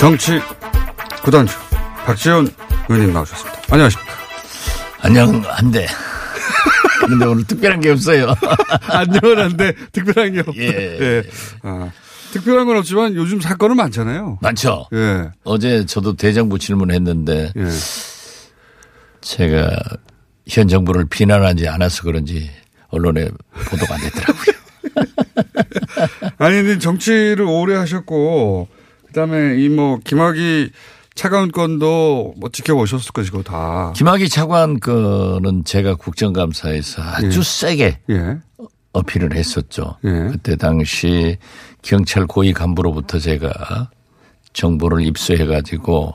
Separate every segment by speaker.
Speaker 1: 정치 구단주 박지원 의원님 나오셨습니다. 안녕하십니까.
Speaker 2: 안녕, 안 돼. 근데 오늘 특별한 게 없어요.
Speaker 1: 안녕한데 특별한 게 없다.
Speaker 2: 예.
Speaker 1: 아, 특별한 건 없지만 요즘 사건은 많잖아요.
Speaker 2: 많죠?
Speaker 1: 예.
Speaker 2: 어제 저도 대정부 질문했는데
Speaker 1: 예.
Speaker 2: 제가 현 정부를 비난하지 않아서 그런지 언론에 보도가 안 되더라고요.
Speaker 1: 아니 근데 정치를 오래 하셨고 그다음에 이 뭐 김학의 건도 뭐 지켜보셨을 것이고 다.
Speaker 2: 김학의 차관 거는 제가 국정감사에서 아주
Speaker 1: 예.
Speaker 2: 세게
Speaker 1: 예.
Speaker 2: 어필을 했었죠.
Speaker 1: 예.
Speaker 2: 그때 당시 경찰 고위 간부로부터 제가 정보를 입수해 가지고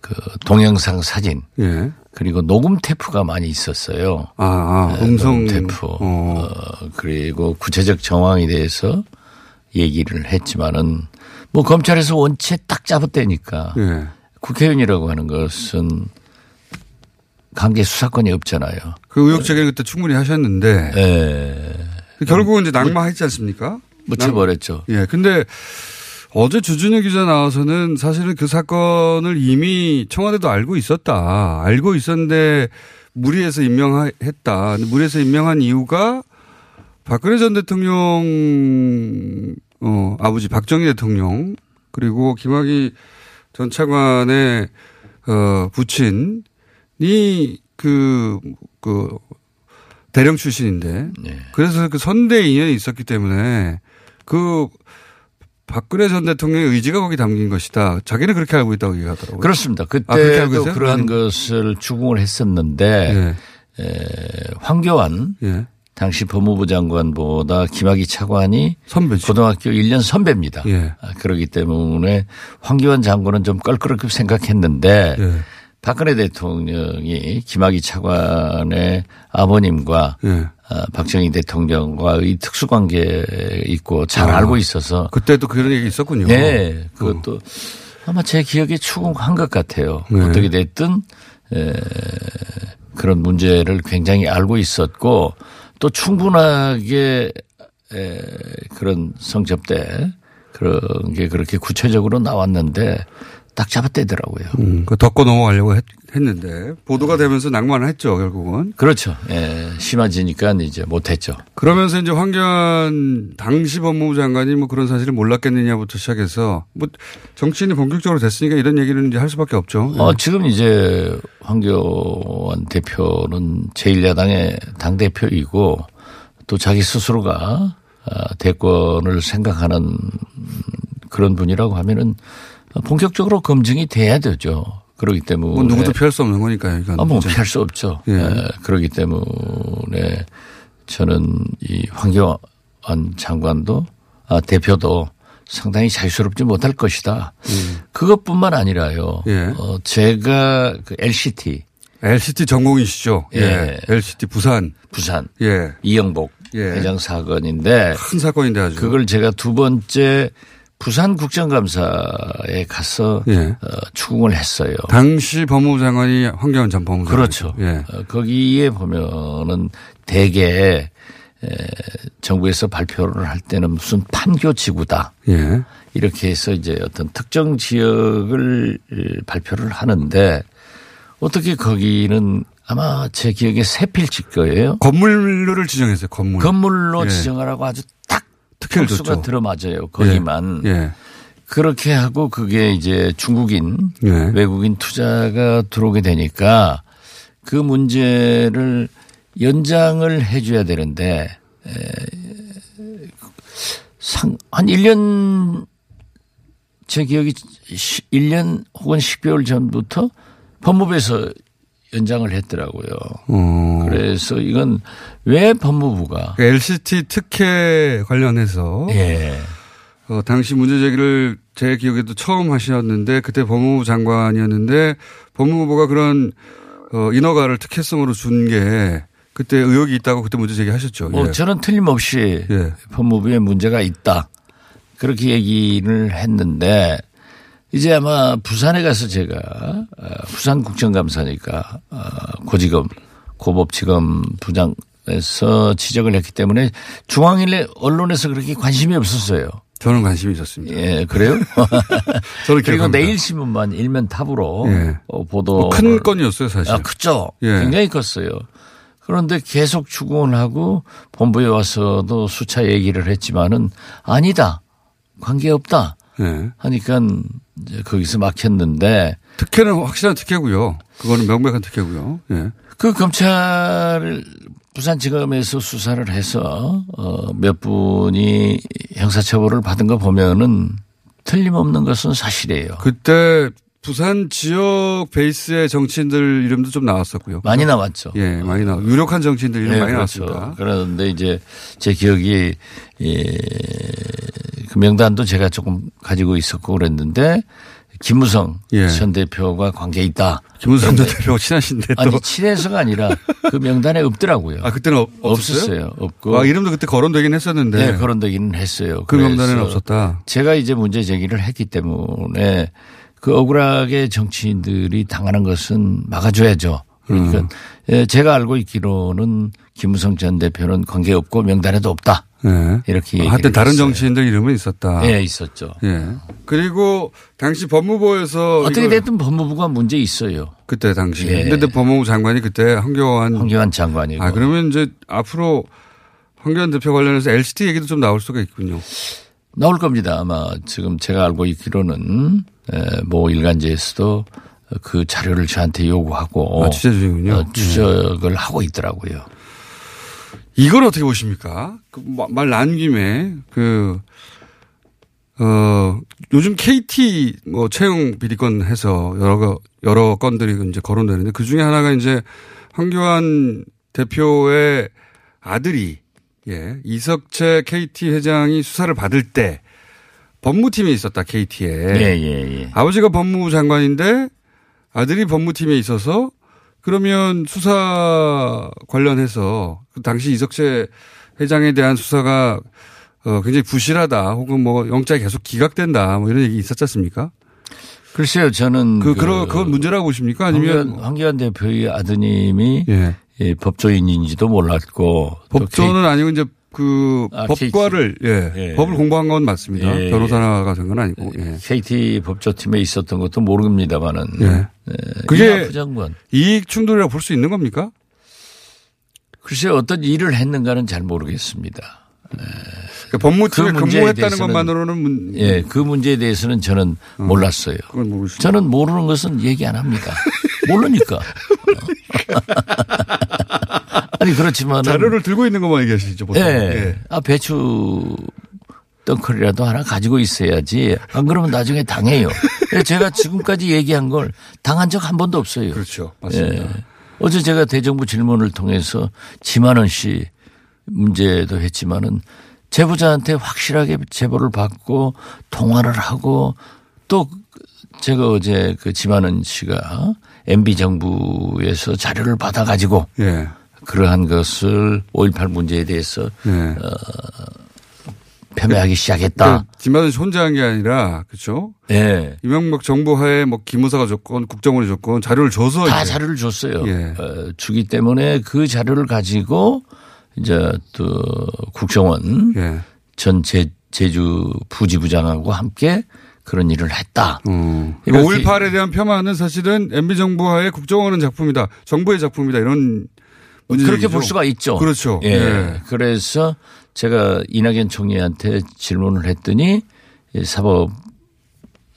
Speaker 2: 그 동영상 사진
Speaker 1: 예.
Speaker 2: 그리고 녹음 테프가 많이 있었어요.
Speaker 1: 아, 아 음성
Speaker 2: 녹음 테프.
Speaker 1: 어.
Speaker 2: 어, 그리고 구체적 정황에 대해서 얘기를 했지만은 뭐 검찰에서 원체 딱 잡았다니까
Speaker 1: 예.
Speaker 2: 국회의원이라고 하는 것은 강제 수사권이 없잖아요.
Speaker 1: 그 의혹 제기를 그때 충분히 하셨는데
Speaker 2: 예.
Speaker 1: 결국은 이제 낙마했지 않습니까?
Speaker 2: 묻혀버렸죠.
Speaker 1: 예. 근데 어제 주준영 기자 나와서는 사실은 그 사건을 이미 청와대도 알고 있었다. 알고 있었는데 무리해서 임명했다. 무리해서 임명한 이유가 박근혜 전 대통령, 어, 아버지 박정희 대통령 그리고 김학의 전 차관의 어, 부친이 그, 그, 대령 출신인데.
Speaker 2: 네.
Speaker 1: 그래서 그 선대 인연이 있었기 때문에 그 박근혜 전 대통령의 의지가 거기 담긴 것이다. 자기는 그렇게 알고 있다고 얘기하더라고요.
Speaker 2: 그렇습니다.
Speaker 1: 아,
Speaker 2: 그때도
Speaker 1: 계세요?
Speaker 2: 그러한
Speaker 1: 아니-
Speaker 2: 것을 추궁을 했었는데
Speaker 1: 예.
Speaker 2: 에, 황교안
Speaker 1: 예.
Speaker 2: 당시 법무부 장관보다 김학의 차관이
Speaker 1: 선배죠.
Speaker 2: 고등학교 1년 선배입니다.
Speaker 1: 예.
Speaker 2: 아, 그렇기 때문에 황교안 장관은 좀 껄끄럽게 생각했는데
Speaker 1: 예.
Speaker 2: 박근혜 대통령이 김학의 차관의 아버님과
Speaker 1: 예.
Speaker 2: 아, 박정희 대통령과의 특수관계 있고 잘
Speaker 1: 아.
Speaker 2: 알고 있어서
Speaker 1: 그때도 그런 얘기 있었군요.
Speaker 2: 네, 그것도 아마 제 기억에 추궁한 것 같아요.
Speaker 1: 네.
Speaker 2: 어떻게 됐든 에, 그런 문제를 굉장히 알고 있었고 또 충분하게 에, 그런 성접 때 그런 게 그렇게 구체적으로 나왔는데 딱 잡아떼더라고요.
Speaker 1: 음, 그 덮고 넘어가려고 했, 는데 보도가 되면서 낙마를 했죠, 결국은.
Speaker 2: 그렇죠. 예, 심해지니까 이제 못했죠.
Speaker 1: 그러면서 이제 황교안 당시 법무부 장관이 뭐 그런 사실을 몰랐겠느냐부터 시작해서 뭐 정치인이 본격적으로 됐으니까 이런 얘기는 이제 할 수밖에 없죠. 예.
Speaker 2: 어, 지금 이제 황교안 대표는 제1야당의 당 대표이고 또 자기 스스로가 아, 대권을 생각하는 그런 분이라고 하면은 본격적으로 검증이 돼야 되죠. 그렇기 때문에.
Speaker 1: 뭐 누구도 피할 수 없는 거니까요. 이건
Speaker 2: 아, 뭐. 피할 수 없죠.
Speaker 1: 예.
Speaker 2: 에, 그렇기 때문에 저는 이 황교안 장관도 아, 대표도 상당히 자유스럽지 못할 것이다. 그것뿐만 아니라요.
Speaker 1: 예.
Speaker 2: 어, 제가 그 LCT
Speaker 1: LCT 전공이시죠. 예.
Speaker 2: 예.
Speaker 1: LCT 부산.
Speaker 2: 부산
Speaker 1: 예.
Speaker 2: 이영복
Speaker 1: 예.
Speaker 2: 회장 사건인데
Speaker 1: 큰 사건인데 아주.
Speaker 2: 그걸 제가 두 번째 부산 국정감사에 가서
Speaker 1: 예.
Speaker 2: 어, 추궁을 했어요.
Speaker 1: 당시 법무부 장관이 황교안 전 법무부
Speaker 2: 그렇죠.
Speaker 1: 예.
Speaker 2: 어, 거기에 보면은 대개 에, 정부에서 발표를 할 때는 무슨 판교 지구다.
Speaker 1: 예.
Speaker 2: 이렇게 해서 이제 어떤 특정 지역을 발표를 하는데 어떻게 거기는 아마 제 기억에 세 필집 거예요.
Speaker 1: 건물을 지정했어요. 건물.
Speaker 2: 건물로
Speaker 1: 예.
Speaker 2: 지정하라고 아주 딱
Speaker 1: 특혜를 줬죠.
Speaker 2: 들어맞아요. 거기만.
Speaker 1: 예.
Speaker 2: 그렇게 하고 그게 이제 중국인
Speaker 1: 예.
Speaker 2: 외국인 투자가 들어오게 되니까 그 문제를 연장을 해 줘야 되는데 에, 상, 한 1년 제 기억이 1년 혹은 10개월 전부터 법무부에서 연장을 했더라고요.
Speaker 1: 어.
Speaker 2: 그래서 이건 왜 법무부가
Speaker 1: 그 LCT 특혜 관련해서
Speaker 2: 예.
Speaker 1: 어, 당시 문제 제기를 제 기억에도 처음 하셨는데 그때 법무부 장관이었는데 법무부가 그런 어, 인허가를 특혜성으로 준 게 그때 의혹이 있다고 그때 문제 제기하셨죠.
Speaker 2: 뭐
Speaker 1: 예.
Speaker 2: 저는 틀림없이
Speaker 1: 예.
Speaker 2: 법무부에 문제가 있다. 그렇게 얘기를 했는데 이제 아마 부산에 가서 제가 어, 부산 국정감사니까 어, 고지검 고법지검 부장에서 지적을 했기 때문에 중앙일에 언론에서 그렇게 관심이 없었어요.
Speaker 1: 저는 관심이 있었습니다.
Speaker 2: 예, 그래요?
Speaker 1: 저는
Speaker 2: 그리고. 내일 신문만 일면 탑으로
Speaker 1: 예.
Speaker 2: 어, 보도
Speaker 1: 뭐 큰 건이었어요, 사실.
Speaker 2: 아, 크죠.
Speaker 1: 예.
Speaker 2: 굉장히 컸어요. 그런데 계속 추궁하고 본부에 와서도 수차 얘기를 했지만은 아니다. 관계 없다.
Speaker 1: 예.
Speaker 2: 하니까 이제 거기서 막혔는데
Speaker 1: 특혜는 확실한 특혜고요. 그거는 명백한 특혜고요. 예.
Speaker 2: 그 검찰 부산지검에서 수사를 해서 어, 몇 분이 형사처벌을 받은 거 보면은 틀림없는 것은 사실이에요.
Speaker 1: 그때 부산 지역 베이스의 정치인들 이름도 좀 나왔었고요.
Speaker 2: 많이 나왔죠.
Speaker 1: 예, 많이 나왔 유력한 정치인들 이름
Speaker 2: 네,
Speaker 1: 많이
Speaker 2: 그렇죠.
Speaker 1: 나왔습니다.
Speaker 2: 그런데 이제 제 기억이 예, 그 명단도 제가 조금 가지고 있었고 그랬는데 김무성
Speaker 1: 예.
Speaker 2: 전 대표가 관계 있다.
Speaker 1: 김은선 전 대표 친하신데 또.
Speaker 2: 아니 친해서가 아니라 그 명단에 없더라고요.
Speaker 1: 아, 그때는 없- 없었어요?
Speaker 2: 없었어요. 없고
Speaker 1: 아, 이름도 그때 거론되긴 했었는데.
Speaker 2: 네, 거론되기는 했어요.
Speaker 1: 그 명단에는 없었다.
Speaker 2: 제가 이제 문제 제기를 했기 때문에 그 억울하게 정치인들이 당하는 것은 막아줘야죠. 그러니까
Speaker 1: 음.
Speaker 2: 예, 제가 알고 있기로는 김무성 전 대표는 관계 없고 명단에도 없다.
Speaker 1: 예.
Speaker 2: 이렇게
Speaker 1: 아, 하여튼 다른
Speaker 2: 했어요.
Speaker 1: 정치인들 이름은 있었다.
Speaker 2: 예, 있었죠.
Speaker 1: 예. 그리고 당시 법무부에서
Speaker 2: 어떻게 됐든 법무부가 문제 있어요.
Speaker 1: 그때 당시.
Speaker 2: 예.
Speaker 1: 근데 법무부 장관이 그때 황교안.
Speaker 2: 황교안 장관이고.
Speaker 1: 아, 그러면 이제 앞으로 황교안 대표 관련해서 LCT 얘기도 좀 나올 수가 있군요.
Speaker 2: 나올 겁니다. 아마 지금 제가 알고 있기로는 에, 모 일간지에서도 그 자료를 저한테 요구하고
Speaker 1: 아, 취재 중이군요.
Speaker 2: 어, 추적을 하고 있더라고요.
Speaker 1: 이걸 어떻게 보십니까? 그말 나온 김에 그, 어, 요즘 KT 뭐 채용 비리건 해서 여러 거, 여러 건들이 이제 거론되는데 그 중에 하나가 이제 황교안 대표의 아들이 예, 이석채 KT 회장이 수사를 받을 때 법무팀에 있었다 KT에.
Speaker 2: 예, 예, 예.
Speaker 1: 아버지가 법무부 장관인데 아들이 법무팀에 있어서 그러면 수사 관련해서 그 당시 이석채 회장에 대한 수사가 어 굉장히 부실하다 혹은 뭐 영장이 계속 기각된다 뭐 이런 얘기 있었지 않습니까?
Speaker 2: 글쎄요, 저는
Speaker 1: 그, 그런, 그건 문제라고 보십니까? 아니면
Speaker 2: 황교안, 황교안 대표의 아드님이
Speaker 1: 예.
Speaker 2: 예, 법조인인지도 몰랐고 또
Speaker 1: 법조는 아니고 이제 그
Speaker 2: 아,
Speaker 1: 법과를 예,
Speaker 2: 예.
Speaker 1: 법을 공부한 건 맞습니다.
Speaker 2: 예,
Speaker 1: 변호사가 된 건 아니고 예.
Speaker 2: KT 법조팀에 있었던 것도 모릅니다만은
Speaker 1: 예.
Speaker 2: 그게
Speaker 1: 그게
Speaker 2: 부장관
Speaker 1: 이익 충돌이라고 볼 수 있는 겁니까?
Speaker 2: 글쎄 어떤 일을 했는가는 잘 모르겠습니다.
Speaker 1: 그러니까 법무팀에
Speaker 2: 그
Speaker 1: 근무했다는 것만으로는 문,
Speaker 2: 예, 그 문제에 대해서는 저는 몰랐어요.
Speaker 1: 그건 모르시죠.
Speaker 2: 저는 모르는 것은 얘기 안 합니다. 모르니까. 아니 그렇지만
Speaker 1: 자료를 들고 있는 것만 얘기하시죠, 보통.
Speaker 2: 예.
Speaker 1: 예.
Speaker 2: 아 배추 덩크리라도 하나 가지고 있어야지. 안 그러면 나중에 당해요. 제가 지금까지 얘기한 걸 당한 적 한 번도 없어요.
Speaker 1: 그렇죠. 맞습니다.
Speaker 2: 예. 어제 제가 대정부 질문을 통해서 지만원 씨 문제도 했지만은 제보자한테 확실하게 제보를 받고 통화를 하고 또 제가 어제 그 지만원 씨가 MB 정부에서 자료를 받아 가지고
Speaker 1: 예.
Speaker 2: 그러한 것을 5.18 문제에 대해서
Speaker 1: 예.
Speaker 2: 폄훼하기 시작했다.
Speaker 1: 그러니까 김만은 씨 혼자 한 게 아니라, 그렇죠?
Speaker 2: 예.
Speaker 1: 이명박 정부 하에 뭐 기무사가 줬건 국정원이 줬건 자료를 줘서
Speaker 2: 다
Speaker 1: 이제
Speaker 2: 자료를 줬어요.
Speaker 1: 예.
Speaker 2: 어, 주기 때문에 그 자료를 가지고 이제 또 국정원
Speaker 1: 예.
Speaker 2: 전 제, 제주 부지부장하고 함께 그런 일을 했다.
Speaker 1: 어.
Speaker 2: 이렇게-
Speaker 1: 5.18에 대한 폄하는 사실은 MB 정부와의 국정원의 작품이다. 정부의 작품이다. 이런 문제죠.
Speaker 2: 그렇게 볼 수가 있죠.
Speaker 1: 그렇죠.
Speaker 2: 예.
Speaker 1: 예.
Speaker 2: 그래서 제가 이낙연 총리한테 질문을 했더니 이 사법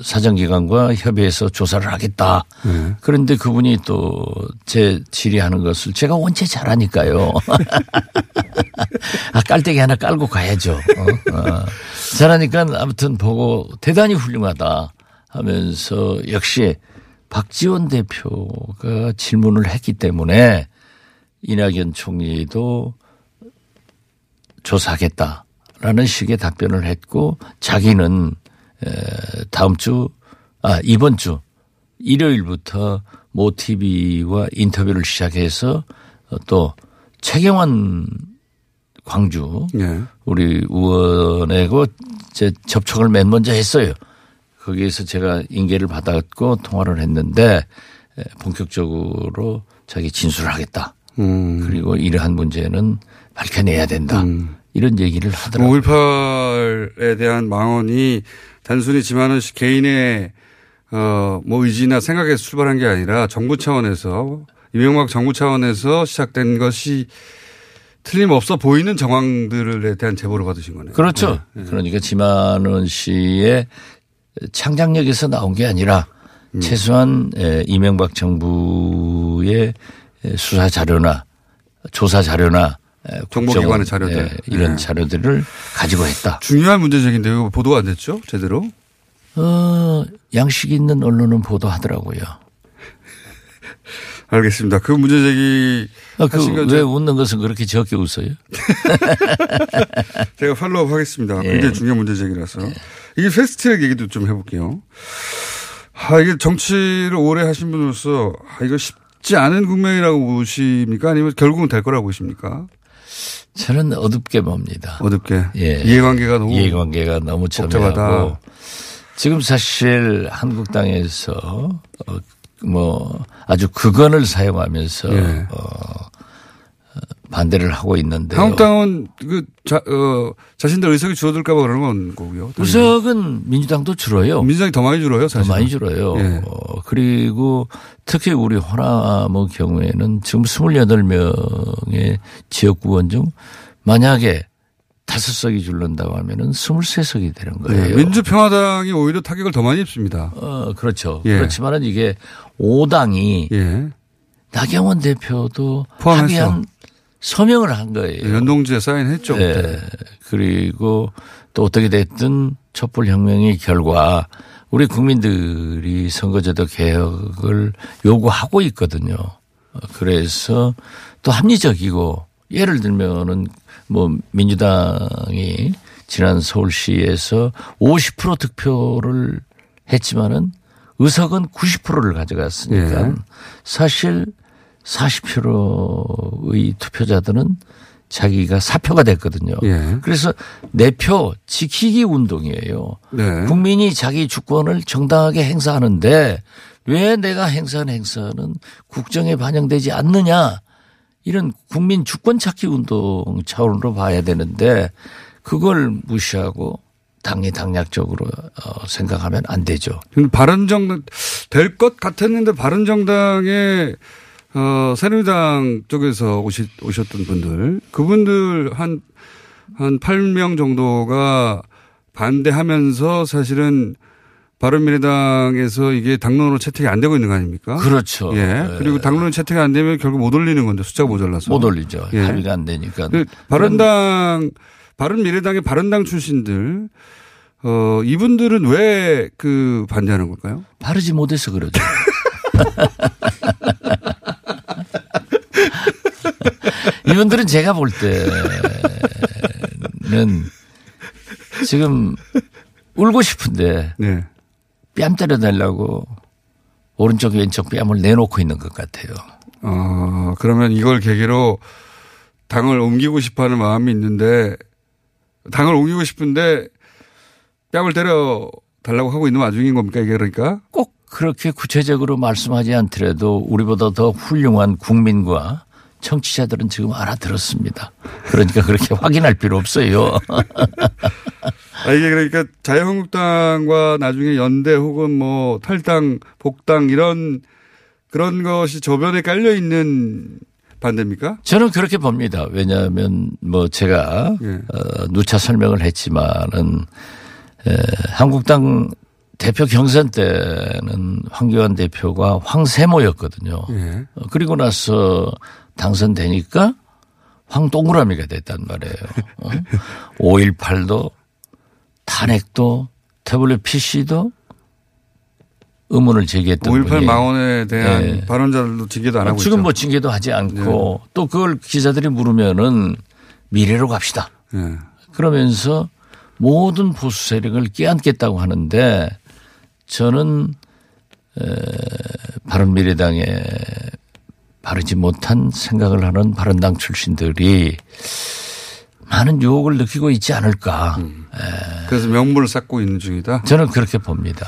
Speaker 2: 사정기관과 협의해서 조사를 하겠다.
Speaker 1: 네.
Speaker 2: 그런데 그분이 또 제 질의하는 것을 제가 원체 잘하니까요. 아, 깔때기 하나 깔고 가야죠. 어? 어. 잘하니까 아무튼 보고 대단히 훌륭하다 하면서 역시 박지원 대표가 질문을 했기 때문에 이낙연 총리도 조사하겠다라는 식의 답변을 했고 자기는 에, 다음 주, 아, 이번 주 일요일부터 모 TV와 인터뷰를 시작해서 어, 또 최경환 광주
Speaker 1: 예.
Speaker 2: 우리 의원하고 제 접촉을 맨 먼저 했어요. 거기에서 제가 인계를 받았고 통화를 했는데 에, 본격적으로 자기 진술을 하겠다.
Speaker 1: 음.
Speaker 2: 그리고 이러한 문제는 밝혀내야 된다. 이런 얘기를 하더라고요.
Speaker 1: 5.18에 대한 망언이 단순히 지만은 씨 개인의 어, 뭐 의지나 생각에서 출발한 게 아니라 정부 차원에서 이명박 정부 차원에서 시작된 것이 틀림없어 보이는 정황들에 대한 제보를 받으신 거네요.
Speaker 2: 그렇죠. 그러니까 지만원 씨의 창작력에서 나온 게 아니라
Speaker 1: 음.
Speaker 2: 최소한 에, 이명박 정부의 에, 수사 자료나 조사 자료나 에,
Speaker 1: 정보기관의
Speaker 2: 국정원,
Speaker 1: 자료들.
Speaker 2: 에, 이런
Speaker 1: 네.
Speaker 2: 자료들을 가지고 했다.
Speaker 1: 중요한 문제적인데 요 보도가 안 됐죠? 제대로?
Speaker 2: 어, 양식 있는 언론은 보도하더라고요.
Speaker 1: 알겠습니다. 그 문제 제기
Speaker 2: 아,
Speaker 1: 하신 건
Speaker 2: 그왜
Speaker 1: 제-
Speaker 2: 웃는 것은 그렇게 적게 웃어요?
Speaker 1: 제가 팔로우 하겠습니다.
Speaker 2: 예.
Speaker 1: 굉장히 중요한 문제 제기라서. 이게 패스트트랙 얘기도 좀 해볼게요. 아, 이게 정치를 오래 하신 분으로서 아, 이거 쉽지 않은 국면이라고 보십니까? 아니면 결국은 될 거라고 보십니까?
Speaker 2: 저는 어둡게 봅니다.
Speaker 1: 어둡게.
Speaker 2: 예.
Speaker 1: 이해관계가 너무.
Speaker 2: 이해관계가 너무
Speaker 1: 복잡하다.
Speaker 2: 첨예하고 지금 사실 한국당에서 어, 뭐 아주 극언을 사용하면서
Speaker 1: 예.
Speaker 2: 어, 반대를 하고 있는데요.
Speaker 1: 한국당은 그 자, 어, 자신들 의석이 줄어들까 봐 그러는 거고요.
Speaker 2: 우석은 민주당도 줄어요.
Speaker 1: 민주당이 더 많이 줄어요,
Speaker 2: 더
Speaker 1: 사실.
Speaker 2: 많이 줄어요.
Speaker 1: 예.
Speaker 2: 어, 그리고 특히 우리 호남의 경우에는 지금 28명의 지역구원 중 만약에 다섯 석이 줄는다고 하면은 23석이 되는 거예요.
Speaker 1: 네, 민주평화당이 오히려 타격을 더 많이 입습니다.
Speaker 2: 어, 그렇죠.
Speaker 1: 예.
Speaker 2: 그렇지만은 이게 5당이
Speaker 1: 예.
Speaker 2: 나경원 대표도
Speaker 1: 포함해서.
Speaker 2: 합의한 서명을 한 거예요.
Speaker 1: 연동지에 사인했죠.
Speaker 2: 예. 그리고 또 어떻게 됐든 촛불혁명의 결과 우리 국민들이 선거제도 개혁을 요구하고 있거든요. 어, 그래서 또 합리적이고 예를 들면은 뭐 민주당이 지난 서울시에서 50% 득표를 했지만은 의석은 90%를 가져갔으니까
Speaker 1: 예.
Speaker 2: 사실 40%의 투표자들은 자기가 사표가 됐거든요.
Speaker 1: 예.
Speaker 2: 그래서 내 표 지키기 운동이에요.
Speaker 1: 네.
Speaker 2: 국민이 자기 주권을 정당하게 행사하는데 왜 내가 행사한 행사는 국정에 반영되지 않느냐 이런 국민 주권 찾기 운동 차원으로 봐야 되는데 그걸 무시하고 당이 당략적으로 어, 생각하면 안 되죠.
Speaker 1: 바른정당 될 것 같았는데 바른정당의 어 새누리당 쪽에서 오시, 오셨던 분들 그분들 한 한 8명 정도가 반대하면서 사실은 바른미래당에서 이게 당론으로 채택이 안 되고 있는 거 아닙니까?
Speaker 2: 그렇죠.
Speaker 1: 예. 그리고 당론 채택이 안 되면 결국 못 올리는 건데 숫자가 모자라서.
Speaker 2: 못 올리죠.
Speaker 1: 예.
Speaker 2: 합의가 안 되니까.
Speaker 1: 그 바른당 바른미래당의 바른당 출신들 어 이분들은 왜 그 반대하는 걸까요?
Speaker 2: 바르지 못해서 그러죠. 이분들은 제가 볼 때는 지금 울고 싶은데
Speaker 1: 네.
Speaker 2: 뺨 때려달라고 오른쪽 왼쪽 뺨을 내놓고 있는 것 같아요.
Speaker 1: 어 그러면 이걸 계기로 당을 옮기고 싶어 하는 마음이 있는데 당을 옮기고 싶은데 뺨을 때려 달라고 하고 있는 와중인 겁니까 이게 그러니까?
Speaker 2: 꼭 그렇게 구체적으로 말씀하지 않더라도 우리보다 더 훌륭한 국민과 청취자들은 지금 알아들었습니다. 그러니까 그렇게 확인할 필요 없어요.
Speaker 1: 아, 이게 그러니까 자유한국당과 나중에 연대 혹은 뭐 탈당, 복당 이런 그런 것이 저변에 깔려 있는 반대입니까?
Speaker 2: 저는 그렇게 봅니다. 왜냐하면 뭐 제가
Speaker 1: 예.
Speaker 2: 어, 누차 설명을 했지만은 에, 한국당 대표 경선 때는 황교안 대표가 황세모였거든요.
Speaker 1: 예.
Speaker 2: 어, 그리고 나서 당선되니까 황동그라미가 됐단 말이에요. 어? 5.18도 탄핵도 태블릿 PC도 의문을 제기했던
Speaker 1: 5.18
Speaker 2: 분이
Speaker 1: 망언에 대한
Speaker 2: 예.
Speaker 1: 발언자들도 징계도 안 하고
Speaker 2: 지금
Speaker 1: 있죠.
Speaker 2: 뭐 징계도 하지 않고
Speaker 1: 네.
Speaker 2: 또 그걸 기자들이 물으면은 미래로 갑시다.
Speaker 1: 예.
Speaker 2: 그러면서 모든 보수 세력을 끼안겠다고 하는데 저는 에, 바른미래당에 바르지 못한 생각을 하는 바른당 출신들이 많은 유혹을 느끼고 있지 않을까.
Speaker 1: 음. 그래서 명분을 쌓고 있는 중이다.
Speaker 2: 저는 그렇게 봅니다.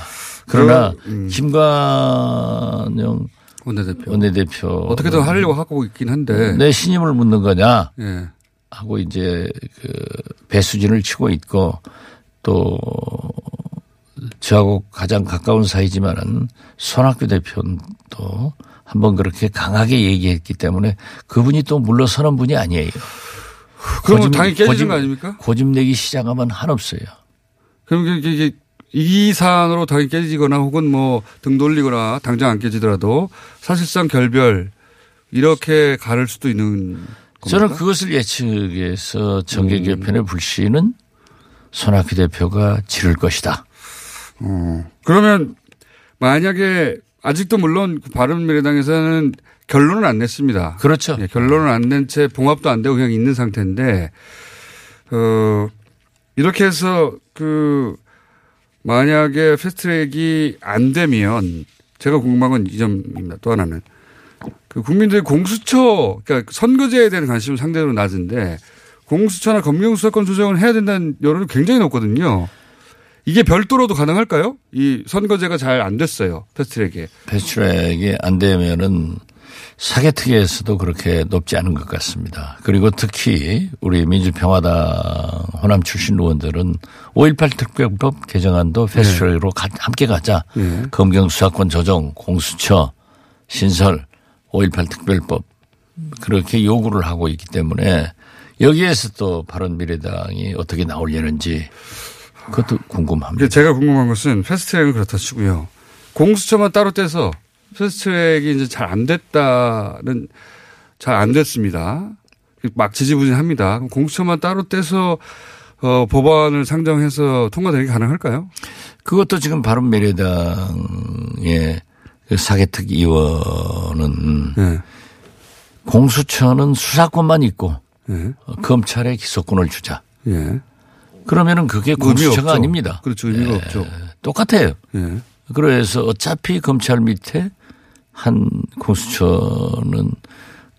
Speaker 2: 그러나
Speaker 1: 음.
Speaker 2: 김관영
Speaker 1: 원내대표.
Speaker 2: 원내대표
Speaker 1: 어떻게든 하려고 하고 있긴 한데.
Speaker 2: 내 신임을 묻는 거냐
Speaker 1: 예.
Speaker 2: 하고 이제 그 배수진을 치고 있고 또 저하고 가장 가까운 사이지만은 손학규 대표도 한번 그렇게 강하게 얘기했기 때문에 그분이 또 물러서는 분이 아니에요.
Speaker 1: 그러면
Speaker 2: 고집-
Speaker 1: 당이 깨지는
Speaker 2: 고집-
Speaker 1: 거 아닙니까?
Speaker 2: 고집 내기 시작하면 한없어요.
Speaker 1: 그럼 이게, 이 사안으로 당이 깨지거나 혹은 뭐 등 돌리거나 당장 안 깨지더라도 사실상 결별 이렇게 가를 수도 있는 겁니까?
Speaker 2: 저는 그것을 예측해서 정계
Speaker 1: 음.
Speaker 2: 개편의 불씨는 손학규 대표가 지를 것이다.
Speaker 1: 그러면 만약에 아직도 물론 그 바른미래당에서는 결론을 안 냈습니다.
Speaker 2: 그렇죠.
Speaker 1: 예, 결론을 안낸 채 봉합도 안 되고 그냥 있는 상태인데 어 이렇게 해서 그 만약에 패스트트랙이 안 되면 제가 궁금한 건 이 점입니다. 또 하나는 그 국민들의 공수처 그러니까 선거제에 대한 관심은 상대적으로 낮은데 공수처나 검경수사권 조정을 해야 된다는 여론이 굉장히 높거든요. 이게 별도로도 가능할까요? 이 선거제가 잘 안 됐어요. 패스트트랙에.
Speaker 2: 배출액이 안 되면은 사개특위에서도 그렇게 높지 않은 것 같습니다. 그리고 특히 우리 민주평화당 호남 출신 의원들은 5.18 특별법 개정안도 패스트트랙으로 가- 함께 가자.
Speaker 1: 네.
Speaker 2: 검경 수사권 조정, 공수처, 신설, 5.18 특별법 그렇게 요구를 하고 있기 때문에 여기에서 또 바른미래당이 어떻게 나올려는지 그것도 궁금합니다.
Speaker 1: 제가 궁금한 것은 패스트트랙은 그렇다 치고요. 공수처만 따로 떼서 패스트트랙이 이제 잘 안 됐다는 잘 안 됐습니다. 막 지지부진합니다. 그럼 공수처만 따로 떼서 어, 법안을 상정해서 통과되기 가능할까요?
Speaker 2: 그것도 지금 바른 미래당의 그 사개특 의원은
Speaker 1: 네.
Speaker 2: 공수처는 수사권만 있고
Speaker 1: 예.
Speaker 2: 어, 검찰에 기소권을 주자.
Speaker 1: 예.
Speaker 2: 그러면 그게 공수처가. 아닙니다.
Speaker 1: 그렇죠. 의미가
Speaker 2: 예,
Speaker 1: 없죠.
Speaker 2: 똑같아요.
Speaker 1: 예.
Speaker 2: 그래서 어차피 검찰 밑에 한 공수처는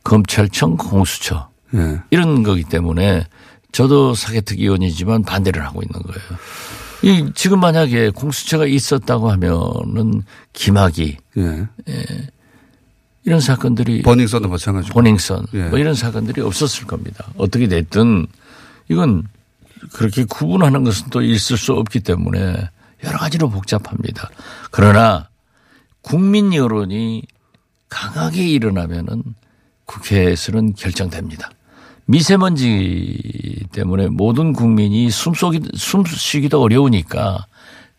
Speaker 2: 검찰청 공수처
Speaker 1: 예.
Speaker 2: 이런 거기 때문에 저도 사개특 의원이지만 반대를 하고 있는 거예요. 이 지금 만약에 공수처가 있었다고 하면은 김학이
Speaker 1: 예.
Speaker 2: 이런 사건들이
Speaker 1: 버닝썬도 마찬가지고.
Speaker 2: 보닝선
Speaker 1: 예.
Speaker 2: 뭐 이런 사건들이 없었을 겁니다. 어떻게 됐든 이건 그렇게 구분하는 것은 또 있을 수 없기 때문에 여러 가지로 복잡합니다. 그러나 국민 여론이 강하게 일어나면은 국회에서는 결정됩니다. 미세먼지 때문에 모든 국민이 숨속이, 숨쉬기도 어려우니까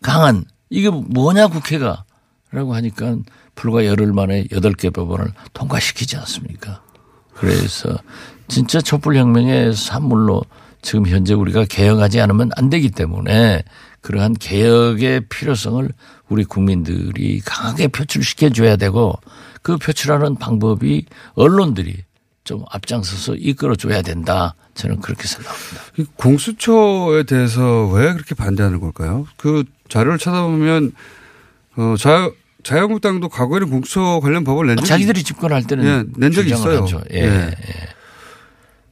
Speaker 2: 강한 이게 뭐냐 국회가 라고 하니까 불과 열흘 만에 여덟 개 법안을 통과시키지 않습니까? 그래서 진짜 촛불 혁명의 산물로 지금 현재 우리가 개혁하지 않으면 안 되기 때문에 그러한 개혁의 필요성을 우리 국민들이 강하게 표출시켜 줘야 되고 그 표출하는 방법이 언론들이 좀 앞장서서 이끌어 줘야 된다. 저는 그렇게 생각합니다.
Speaker 1: 이 공수처에 대해서 왜 그렇게 반대하는 걸까요? 그 자료를 찾아보면 어, 자, 자유한국당도 과거에는 공수처 관련 법을 낸 적이
Speaker 2: 자기들이 집권할 때는
Speaker 1: 예, 낸 적이 있어요.
Speaker 2: 하죠. 예.
Speaker 1: 예.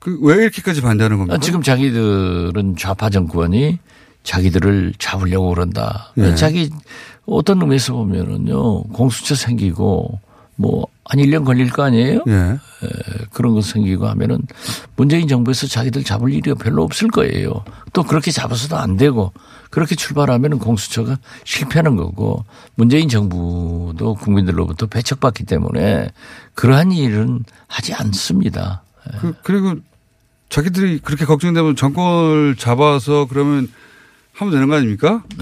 Speaker 1: 그 왜 이렇게까지 반대하는 겁니까?
Speaker 2: 아, 지금 자기들은 좌파 정권이 자기들을 잡으려고 그런다.
Speaker 1: 예.
Speaker 2: 자기 어떤 의미에서 보면은요 공수처 생기고 뭐 한 1년 걸릴 거 아니에요?
Speaker 1: 예.
Speaker 2: 그런 거 생기고 하면은 문재인 정부에서 자기들 잡을 일이 별로 없을 거예요. 또 그렇게 잡아서도 안 되고 그렇게 출발하면 공수처가 실패하는 거고 문재인 정부도 국민들로부터 배척받기 때문에 그러한 일은 하지 않습니다.
Speaker 1: 그, 그리고 자기들이 그렇게 걱정되면 정권을 잡아서 그러면 하면 되는 거 아닙니까?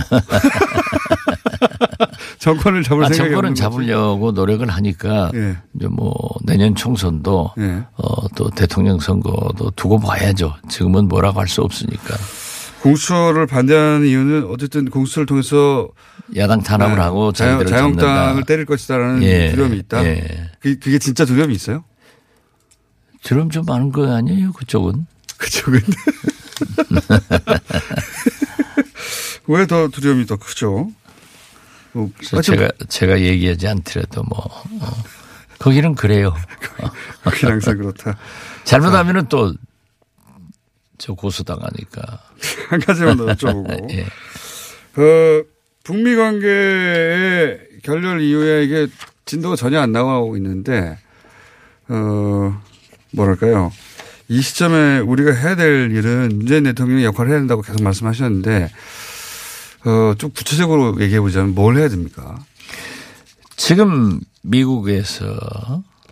Speaker 1: 정권을 잡을
Speaker 2: 아,
Speaker 1: 생각이
Speaker 2: 정권은
Speaker 1: 없는 거지.
Speaker 2: 잡으려고 노력을 하니까
Speaker 1: 예.
Speaker 2: 이제 뭐 내년 총선도
Speaker 1: 예.
Speaker 2: 어, 또 대통령 선거도 두고 봐야죠. 지금은 뭐라고 할 수 없으니까
Speaker 1: 공수처를 반대하는 이유는 어쨌든 공수처를 통해서
Speaker 2: 야당 탄압을
Speaker 1: 네,
Speaker 2: 하고
Speaker 1: 자유, 자유한국당을. 때릴 것이다라는
Speaker 2: 예.
Speaker 1: 두려움이 있다.
Speaker 2: 예.
Speaker 1: 그, 그게 진짜 두려움이 있어요?
Speaker 2: 두려움 좀 많은 거 아니에요? 그쪽은
Speaker 1: 그쪽은 왜 더 두려움이 더 크죠? 뭐,
Speaker 2: 그래서 제가 제가 얘기하지 않더라도 뭐 어, 거기는 그래요.
Speaker 1: 그게 항상 그렇다.
Speaker 2: 잘못하면은 또 저 고소 당하니까.
Speaker 1: 한 가지만 더 여쭤보고.
Speaker 2: 예.
Speaker 1: 그 북미 관계의 결렬 이후에 이게 진도가 전혀 안 나가고 있는데 어 뭐랄까요 이 시점에 우리가 해야 될 일은 문재인 대통령이 역할을 해야 된다고 계속 말씀하셨는데 어 좀 구체적으로 얘기해 보자면 뭘 해야 됩니까?
Speaker 2: 지금 미국에서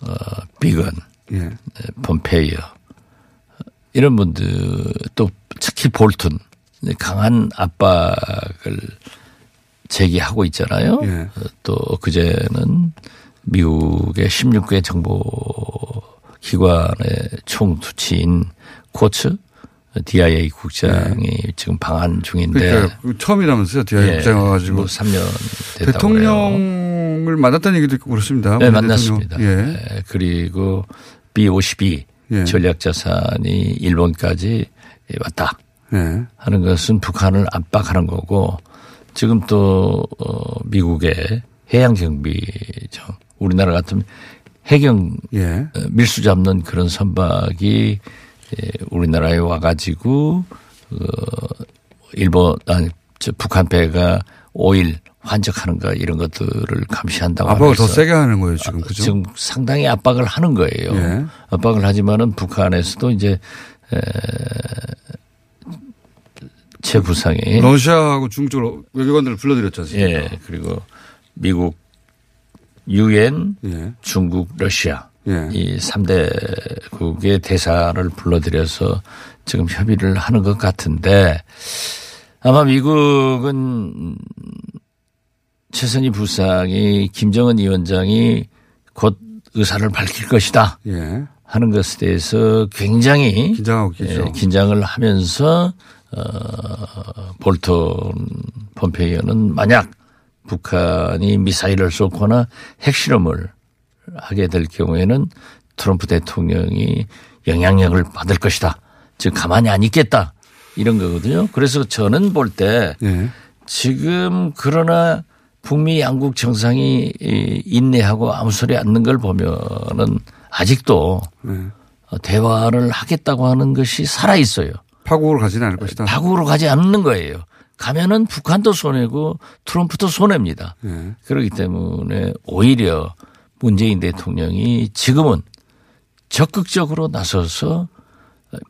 Speaker 2: 어, 비건,
Speaker 1: 예.
Speaker 2: 폼페이어 이런 분들 또 특히 볼튼 강한 압박을 제기하고 있잖아요.
Speaker 1: 예.
Speaker 2: 어, 또 그제는 미국의 16개 정보 기관의 총투치인 코츠 DIA 국장이 지금 방한 중인데
Speaker 1: 그러니까 그 처음이라면서요. 디아
Speaker 2: 예,
Speaker 1: 국장 와가지고
Speaker 2: 뭐 3년 됐다고 그래요.
Speaker 1: 대통령을 만났다는 얘기도 있고 그렇습니다.
Speaker 2: 네,
Speaker 1: 문재인
Speaker 2: 만났습니다.
Speaker 1: 예.
Speaker 2: 네, 그리고 B52
Speaker 1: 예.
Speaker 2: 전략자산이 일본까지 왔다
Speaker 1: 예.
Speaker 2: 하는 것은 북한을 압박하는 거고 지금 또 어, 미국의 해양 경비정 우리나라 같은 해경
Speaker 1: 예.
Speaker 2: 어, 밀수 잡는 그런 선박이 예, 우리나라에 와가지고 어, 일본 아니 저 북한 배가 오일 환적하는 가 이런 것들을 감시한다고
Speaker 1: 압박을 더 세게 하는 거예요, 지금. 그죠?
Speaker 2: 지금 상당히 압박을 하는 거예요.
Speaker 1: 예.
Speaker 2: 압박을 하지만은 북한에서도 이제 에, 최구상이
Speaker 1: 러시아하고 중국 쪽으로 외교관들을 불러들였지 않습니까?
Speaker 2: 예 그리고 미국 유엔
Speaker 1: 예.
Speaker 2: 중국 러시아
Speaker 1: 예.
Speaker 2: 이 3대국의 대사를 불러들여서 지금 협의를 하는 것 같은데 아마 미국은 최선희 부상이 김정은 위원장이 곧 의사를 밝힐 것이다
Speaker 1: 예.
Speaker 2: 하는 것에 대해서 굉장히. 예, 긴장을 하면서 어, 볼턴 폼페이어는 만약 북한이 미사일을 쏘거나 핵실험을 하게 될 경우에는 트럼프 대통령이 영향력을 받을 것이다. 즉 가만히 안 있겠다. 이런 거거든요. 그래서 저는 볼때
Speaker 1: 예.
Speaker 2: 지금 그러나 북미 양국 정상이 이 인내하고 아무 소리 않는 걸 보면은 아직도
Speaker 1: 예.
Speaker 2: 대화를 하겠다고 하는 것이 살아 있어요.
Speaker 1: 파국으로 가지는 않을 것이다.
Speaker 2: 파국으로 가지 않는 거예요. 가면은 북한도 손해고 트럼프도 손해입니다.
Speaker 1: 예.
Speaker 2: 그렇기 때문에 오히려 문재인 대통령이 지금은 적극적으로 나서서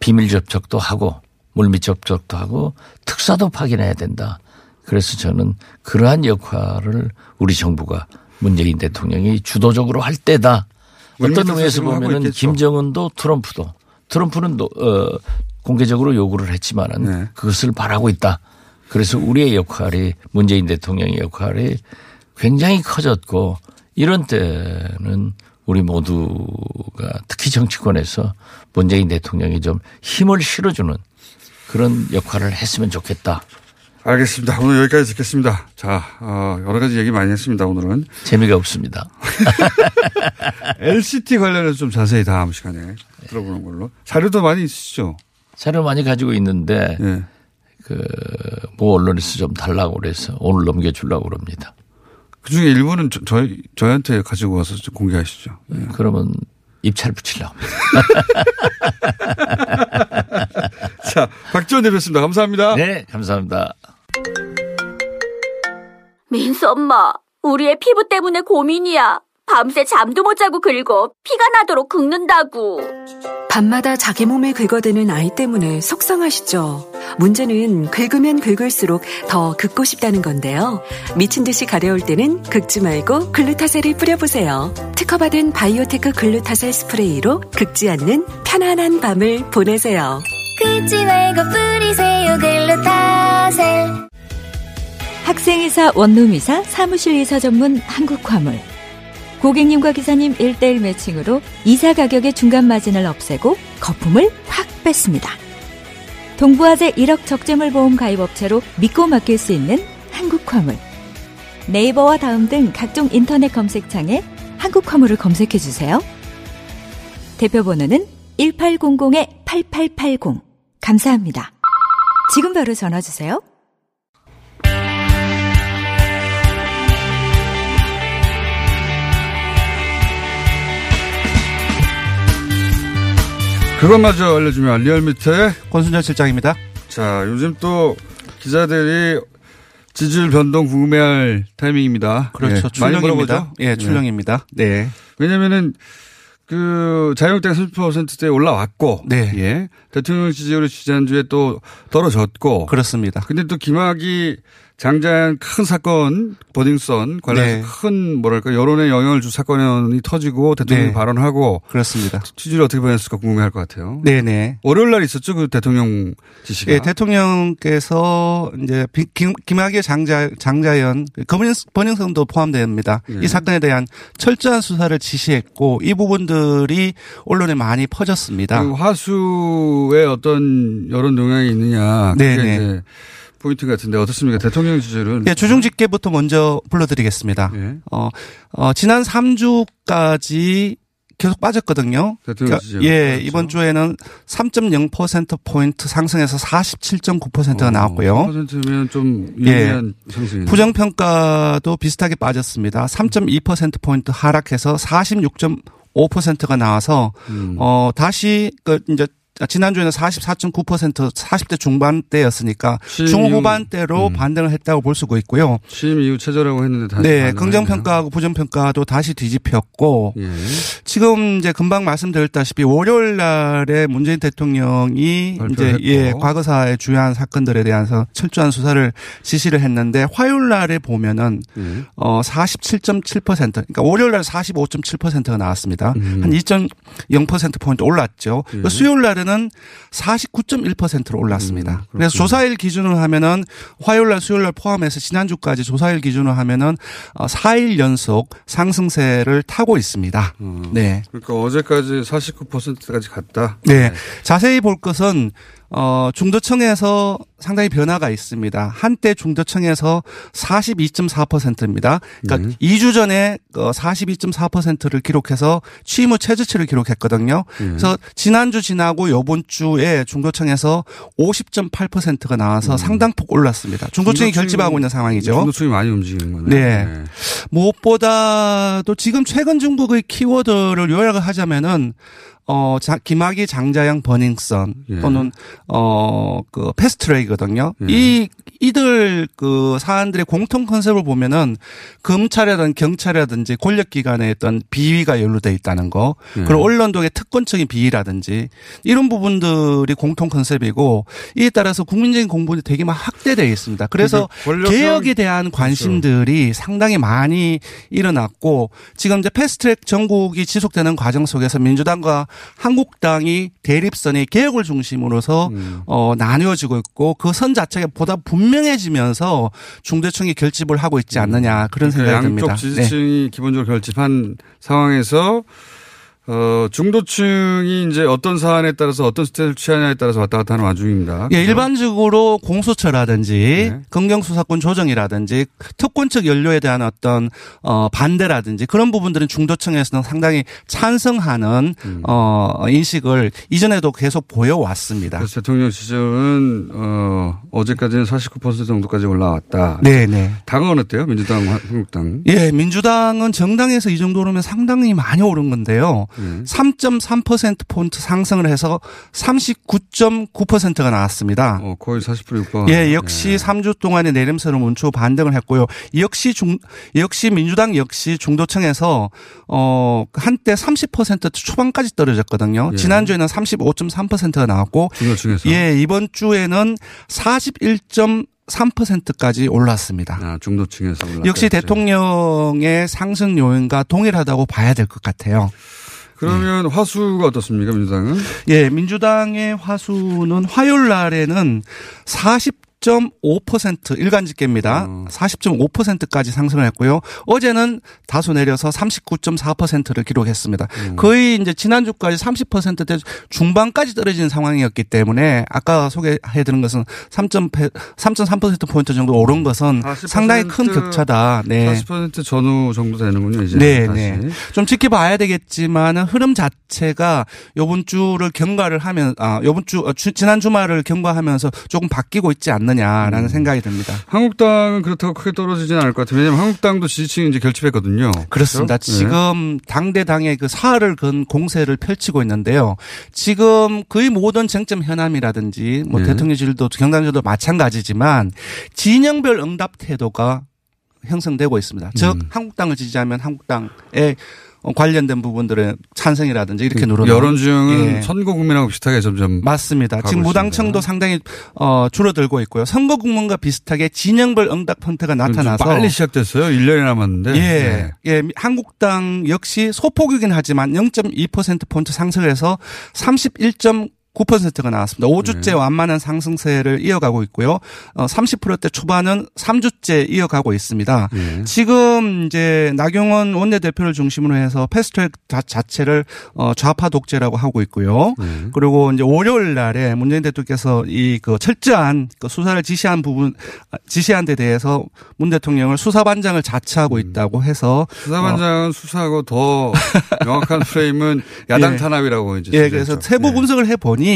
Speaker 2: 비밀 접촉도 하고 물밑 접촉도 하고 특사도 파견해야 된다. 그래서 저는 그러한 역할을 우리 정부가 문재인 대통령이 주도적으로 할 때다. 어떤 의미에서 보면은. 김정은도 트럼프도 트럼프는 노- 어, 공개적으로 요구를 했지만은
Speaker 1: 네.
Speaker 2: 그것을 바라고 있다. 그래서 우리의 역할이 문재인 대통령의 역할이 굉장히 커졌고 이런 때는 우리 모두가 특히 정치권에서 문재인 대통령이 좀 힘을 실어주는 그런 역할을 했으면 좋겠다.
Speaker 1: 알겠습니다. 오늘 여기까지 듣겠습니다. 자, 어, 여러 가지 얘기 많이 했습니다. 오늘은
Speaker 2: 재미가 없습니다.
Speaker 1: LCT 관련해서 좀 자세히 다음 시간에 들어보는 걸로. 자료도 많이 있으시죠?
Speaker 2: 자료 많이 가지고 있는데
Speaker 1: 예.
Speaker 2: 그뭐 언론에서 좀 달라고 그래서 오늘 넘겨주려고 그럽니다.
Speaker 1: 그 중에 일부는 저, 저희, 저희한테 가지고 와서 좀 공개하시죠. 예.
Speaker 2: 그러면 입찰 붙이려고 합니다.
Speaker 1: 자, 박지원 대표였습니다. 감사합니다.
Speaker 2: 네, 감사합니다.
Speaker 3: 민수 엄마, 우리 애 피부 때문에 고민이야. 밤새 잠도 못 자고 긁어 피가 나도록 긁는다고.
Speaker 4: 밤마다 자기 몸에 긁어대는 아이 때문에 속상하시죠? 문제는 긁으면 긁을수록 더 긁고 싶다는 건데요. 미친 듯이 가려울 때는 긁지 말고 글루타셀을 뿌려보세요. 특허받은 바이오테크 글루타셀 스프레이로 긁지 않는 편안한 밤을 보내세요.
Speaker 5: 긁지 말고 뿌리세요 글루타셀
Speaker 6: 학생이사 원룸이사 사무실이사 전문 한국화물 고객님과 기사님 1대1 매칭으로 이사 가격의 중간 마진을 없애고 거품을 확 뺐습니다. 동부화재 1억 적재물 보험 가입업체로 믿고 맡길 수 있는 한국화물. 네이버와 다음 등 각종 인터넷 검색창에 한국화물을 검색해 주세요. 대표 번호는 1800-8880. 감사합니다. 지금 바로 전화 주세요.
Speaker 1: 그것마저 알려주면 리얼미터의
Speaker 7: 권순철 실장입니다.
Speaker 1: 자, 요즘 또 기자들이 지지율 변동 궁금해할 타이밍입니다.
Speaker 7: 그렇죠.
Speaker 1: 예,
Speaker 7: 출렁입니다. 예, 출렁입니다. 네.
Speaker 1: 왜냐면은 그 자유한국당 30%대 올라왔고,
Speaker 7: 네.
Speaker 1: 예, 대통령 지지율이 지난주에 또 떨어졌고,
Speaker 7: 그렇습니다.
Speaker 1: 근데 또 김학이 장자연 큰 사건 버딩썬 관련해서
Speaker 7: 네.
Speaker 1: 큰 뭐랄까 여론에 영향을 줄 사건이 터지고 대통령이
Speaker 7: 네.
Speaker 1: 발언하고
Speaker 7: 그렇습니다.
Speaker 1: 취지를 어떻게 변했을까 궁금해할 것 같아요.
Speaker 7: 네네.
Speaker 1: 월요일 날 있었죠 그 대통령 지시가.
Speaker 7: 예, 대통령께서 이제 비- 김, 김학의 장자, 장자연, 버닝, 버닝썬도 포함됩니다.
Speaker 1: 예.
Speaker 7: 이 사건에 대한 철저한 수사를 지시했고 이 부분들이 언론에 많이 퍼졌습니다.
Speaker 1: 그 화수에 어떤 여론 영향이 있느냐.
Speaker 7: 네네.
Speaker 1: 포인트 같은데 어떻습니까? 대통령 지지율은.
Speaker 7: 예, 주중 집계부터 먼저 불러드리겠습니다.
Speaker 1: 예.
Speaker 7: 어, 어, 지난 3주까지 계속 빠졌거든요.
Speaker 1: 대통령 지지율.
Speaker 7: 예,
Speaker 1: 그렇죠.
Speaker 7: 이번 주에는 3.0%포인트 상승해서 47.9%가 나왔고요.
Speaker 1: 10%면 좀
Speaker 7: 예.
Speaker 1: 유리한 상승이네요.
Speaker 7: 부정평가도 비슷하게 빠졌습니다. 3.2%포인트 하락해서 46.5%가 나와서,
Speaker 1: 음.
Speaker 7: 어, 다시, 그, 이제, 지난주에는 44.9% 40대 중반대였으니까 중후반대로
Speaker 1: 음.
Speaker 7: 반등을 했다고 볼 수가 있고요.
Speaker 1: 취임 이후 최저라고 했는데 다시.
Speaker 7: 네,
Speaker 1: 반등을
Speaker 7: 긍정 평가하고 부정 평가도 다시 뒤집혔고.
Speaker 1: 예.
Speaker 7: 지금 이제 금방 말씀드렸다시피 월요일 날에 문재인 대통령이 이제
Speaker 1: 발표했고.
Speaker 7: 예, 과거사의 주요한 사건들에 대해서 철저한 수사를 지시를 했는데 화요일 날에 보면은
Speaker 1: 예.
Speaker 7: 어 47.7% 그러니까 월요일 날 45.7%가 나왔습니다.
Speaker 1: 음.
Speaker 7: 한2.0% 포인트 올랐죠.
Speaker 1: 예.
Speaker 7: 그 수요일 날에는 49.1%로 올랐습니다.
Speaker 1: 음,
Speaker 7: 그래서. 조사일 기준으로 하면은 화요일 날 수요일 날 포함해서 지난주까지 조사일 기준으로 하면은 어 4일 연속 상승세를 타고 있습니다. 네.
Speaker 1: 그러니까 어제까지 49%까지 갔다.
Speaker 7: 네. 자세히 볼 것은 어 중도층에서 상당히 변화가 있습니다. 한때 중도층에서 42.4%입니다. 그러니까
Speaker 1: 네.
Speaker 7: 2주 전에 어 42.4%를 기록해서 취임 후 최저치를 기록했거든요.
Speaker 1: 네.
Speaker 7: 그래서 지난주 지나고 요번 주에 중도층에서 50.8%가 나와서 상당폭 올랐습니다. 중도층이
Speaker 1: 중도층-
Speaker 7: 결집하고 있는 상황이죠.
Speaker 1: 중도층이 많이 움직이는 거네.
Speaker 7: 네. 무엇보다도 지금 최근 중국의 키워드를 요약을 하자면은 어, 자, 김학의 장자영 버닝썬
Speaker 1: 예.
Speaker 7: 또는 어, 그 패스트트레이거든요.
Speaker 1: 예.
Speaker 7: 이 이들 그 사안들의 공통 컨셉을 보면은 검찰이라든 경찰이라든지 권력기관에 어떤 비위가 연루돼 있다는 거,
Speaker 1: 예.
Speaker 7: 그리고 언론독의 특권적인 비위라든지 이런 부분들이 공통 컨셉이고 이에 따라서 국민적인 공분이 되게 막 확대되어 있습니다. 그래서
Speaker 1: 권력형-
Speaker 7: 개혁에 대한 관심들이 상당히 많이 일어났고 지금 이제 패스트트랙 전국이 지속되는 과정 속에서 민주당과 한국당이 대립선이 개혁을 중심으로서
Speaker 1: 음.
Speaker 7: 어 나뉘어지고 있고 그 선 자체가 보다 분명해지면서 중대층이 결집을 하고 있지 않느냐 그런 생각이
Speaker 1: 그러니까
Speaker 7: 듭니다.
Speaker 1: 양쪽
Speaker 7: 네.
Speaker 1: 지지층이 기본적으로 결집한 상황에서 어, 중도층이 이제 어떤 사안에 따라서 어떤 스타일을 취하냐에 따라서 왔다 갔다 하는 와중입니다.
Speaker 7: 예,
Speaker 1: 그죠?
Speaker 7: 일반적으로 공수처라든지
Speaker 1: 네.
Speaker 7: 검경수사권 조정이라든지 특권적 연료에 대한 어떤 어 반대라든지 그런 부분들은 중도층에서는 상당히 찬성하는
Speaker 1: 음.
Speaker 7: 어 인식을 이전에도 계속 보여왔습니다.
Speaker 1: 그래서 대통령 지지율은 어, 어제까지는 49% 정도까지 올라왔다.
Speaker 7: 네, 네.
Speaker 1: 당은 어때요? 민주당, 한국당.
Speaker 7: 예, 민주당은 정당에서 이 정도로면 상당히 많이 오른 건데요.
Speaker 1: 네.
Speaker 7: 3.3%포인트 상승을 해서 39.9%가 나왔습니다.
Speaker 1: 어, 거의 40% 육박.
Speaker 7: 예, 역시 3주 동안의 내림세로 멈추고 반등을 했고요. 역시 중, 역시 민주당 역시 중도층에서 어, 한때 30% 초반까지 떨어졌거든요.
Speaker 1: 예.
Speaker 7: 지난주에는 35.3%가 나왔고
Speaker 1: 중도층에서.
Speaker 7: 예, 이번 주에는 41.3%까지 올랐습니다.
Speaker 1: 아, 중도층에서 올랐다.
Speaker 7: 역시 대통령의 상승 요인과 동일하다고 봐야 될 것 같아요.
Speaker 1: 그러면 화수가 어떻습니까, 민주당은?
Speaker 7: 예, 민주당의 화수는 화요일 날에는 40.5% 일간 집계입니다.
Speaker 1: 어.
Speaker 7: 40.5%까지 상승을 했고요. 어제는 다소 내려서 39.4%를 기록했습니다.
Speaker 1: 음.
Speaker 7: 거의 이제 지난주까지 30%대 중반까지 떨어지는 상황이었기 때문에 아까 소개해 드린 것은 3.3% 포인트 정도 오른 것은
Speaker 1: 40%
Speaker 7: 상당히 큰 격차다. 네.
Speaker 1: 40% 전후 정도 되는군요, 이제.
Speaker 7: 네,
Speaker 1: 다시.
Speaker 7: 네. 좀 지켜봐야 되겠지만 흐름 자체가 요번 주를 경과를 하면 아 요번 주, 어, 주 지난 주말을 경과하면서 조금 바뀌고 있지 않 느냐라는
Speaker 1: 음.
Speaker 7: 생각이 듭니다.
Speaker 1: 한국당은 그렇다고 크게 떨어지지는 않을 것 같아요. 왜냐하면 한국당도 지지층이 이제 결집했거든요.
Speaker 7: 그렇습니다.
Speaker 1: 그렇죠? 네.
Speaker 7: 지금 당대당의 그 사활을 건 공세를 펼치고 있는데요. 지금 거의 모든 쟁점 현안이라든지 뭐
Speaker 1: 네.
Speaker 7: 대통령실도 경단실도 마찬가지지만 진영별 응답 태도가 형성되고 있습니다. 즉
Speaker 1: 음.
Speaker 7: 한국당을 지지하면 한국당에 관련된 부분들의 찬성이라든지 이렇게 누르는
Speaker 1: 그 여론 중은
Speaker 7: 예.
Speaker 1: 선거 국민하고 비슷하게 점점
Speaker 7: 맞습니다. 지금. 무당층도 상당히 어, 줄어들고 있고요. 선거 국면과 비슷하게 진영별 응답 형태가 나타나서
Speaker 1: 빨리 시작됐어요. 1년이 남았는데.
Speaker 7: 예,
Speaker 1: 네.
Speaker 7: 예, 한국당 역시 소폭이긴 하지만 0.2%포인트 상승해서 31. 9%가 나왔습니다. 5주째
Speaker 1: 네.
Speaker 7: 완만한 상승세를 이어가고 있고요. 어, 30%대 초반은 3주째 이어가고 있습니다.
Speaker 1: 예.
Speaker 7: 지금 이제 나경원 원내대표를 중심으로 해서 패스트트랙 자- 자체를 어, 좌파 독재라고 하고 있고요.
Speaker 1: 네.
Speaker 7: 그리고 이제 월요일 날에 문재인 대통령께서 이 그 철저한 그 수사를 지시한 부분 아, 지시한 데 대해서 문 대통령을 수사반장을 자처하고
Speaker 1: 음.
Speaker 7: 있다고 해서
Speaker 1: 수사반장은 수사하고 더 명확한 프레임은 야당
Speaker 7: 예.
Speaker 1: 탄압이라고 이제.
Speaker 7: 예, 그래서. 세부
Speaker 1: 예.
Speaker 7: 분석을 해 보니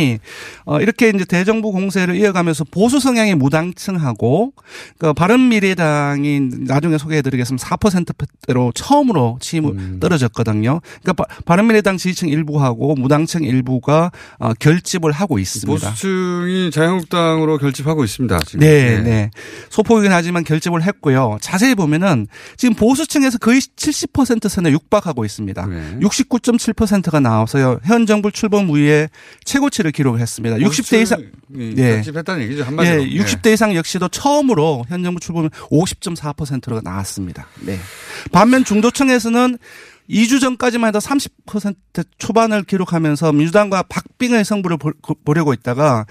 Speaker 7: 어 이렇게 이제 대정부 공세를 이어가면서 보수 성향의 무당층하고 그 바른 미래당이 나중에 소개해드리겠습니다. 4%대로 처음으로 취임
Speaker 1: 음.
Speaker 7: 떨어졌거든요. 그러니까 바- 바른 미래당 지지층 일부하고 무당층 일부가 어, 결집을 하고 있습니다.
Speaker 1: 보수층이 자유한국당으로 결집하고 있습니다. 지금.
Speaker 7: 네,
Speaker 1: 예.
Speaker 7: 네. 소폭이긴 하지만 결집을 했고요. 자세히 보면은 지금 보수층에서 거의 70% 선에 육박하고 있습니다.
Speaker 1: 네.
Speaker 7: 69.7%가 나와서요. 현 정부 출범 후에 최고치 를 기록했습니다. 60대 이상
Speaker 1: 보수층이
Speaker 7: 예.
Speaker 1: 결집했다는 얘기죠. 한마디로.
Speaker 7: 예, 60대 이상 역시도 처음으로 현 정부 출범 50.4%가 나왔습니다. 네. 반면 중도층에서는 2주 전까지만 해도 30% 초반을 기록하면서 민주당과 박빙의 승부를 보- 보려고 있다가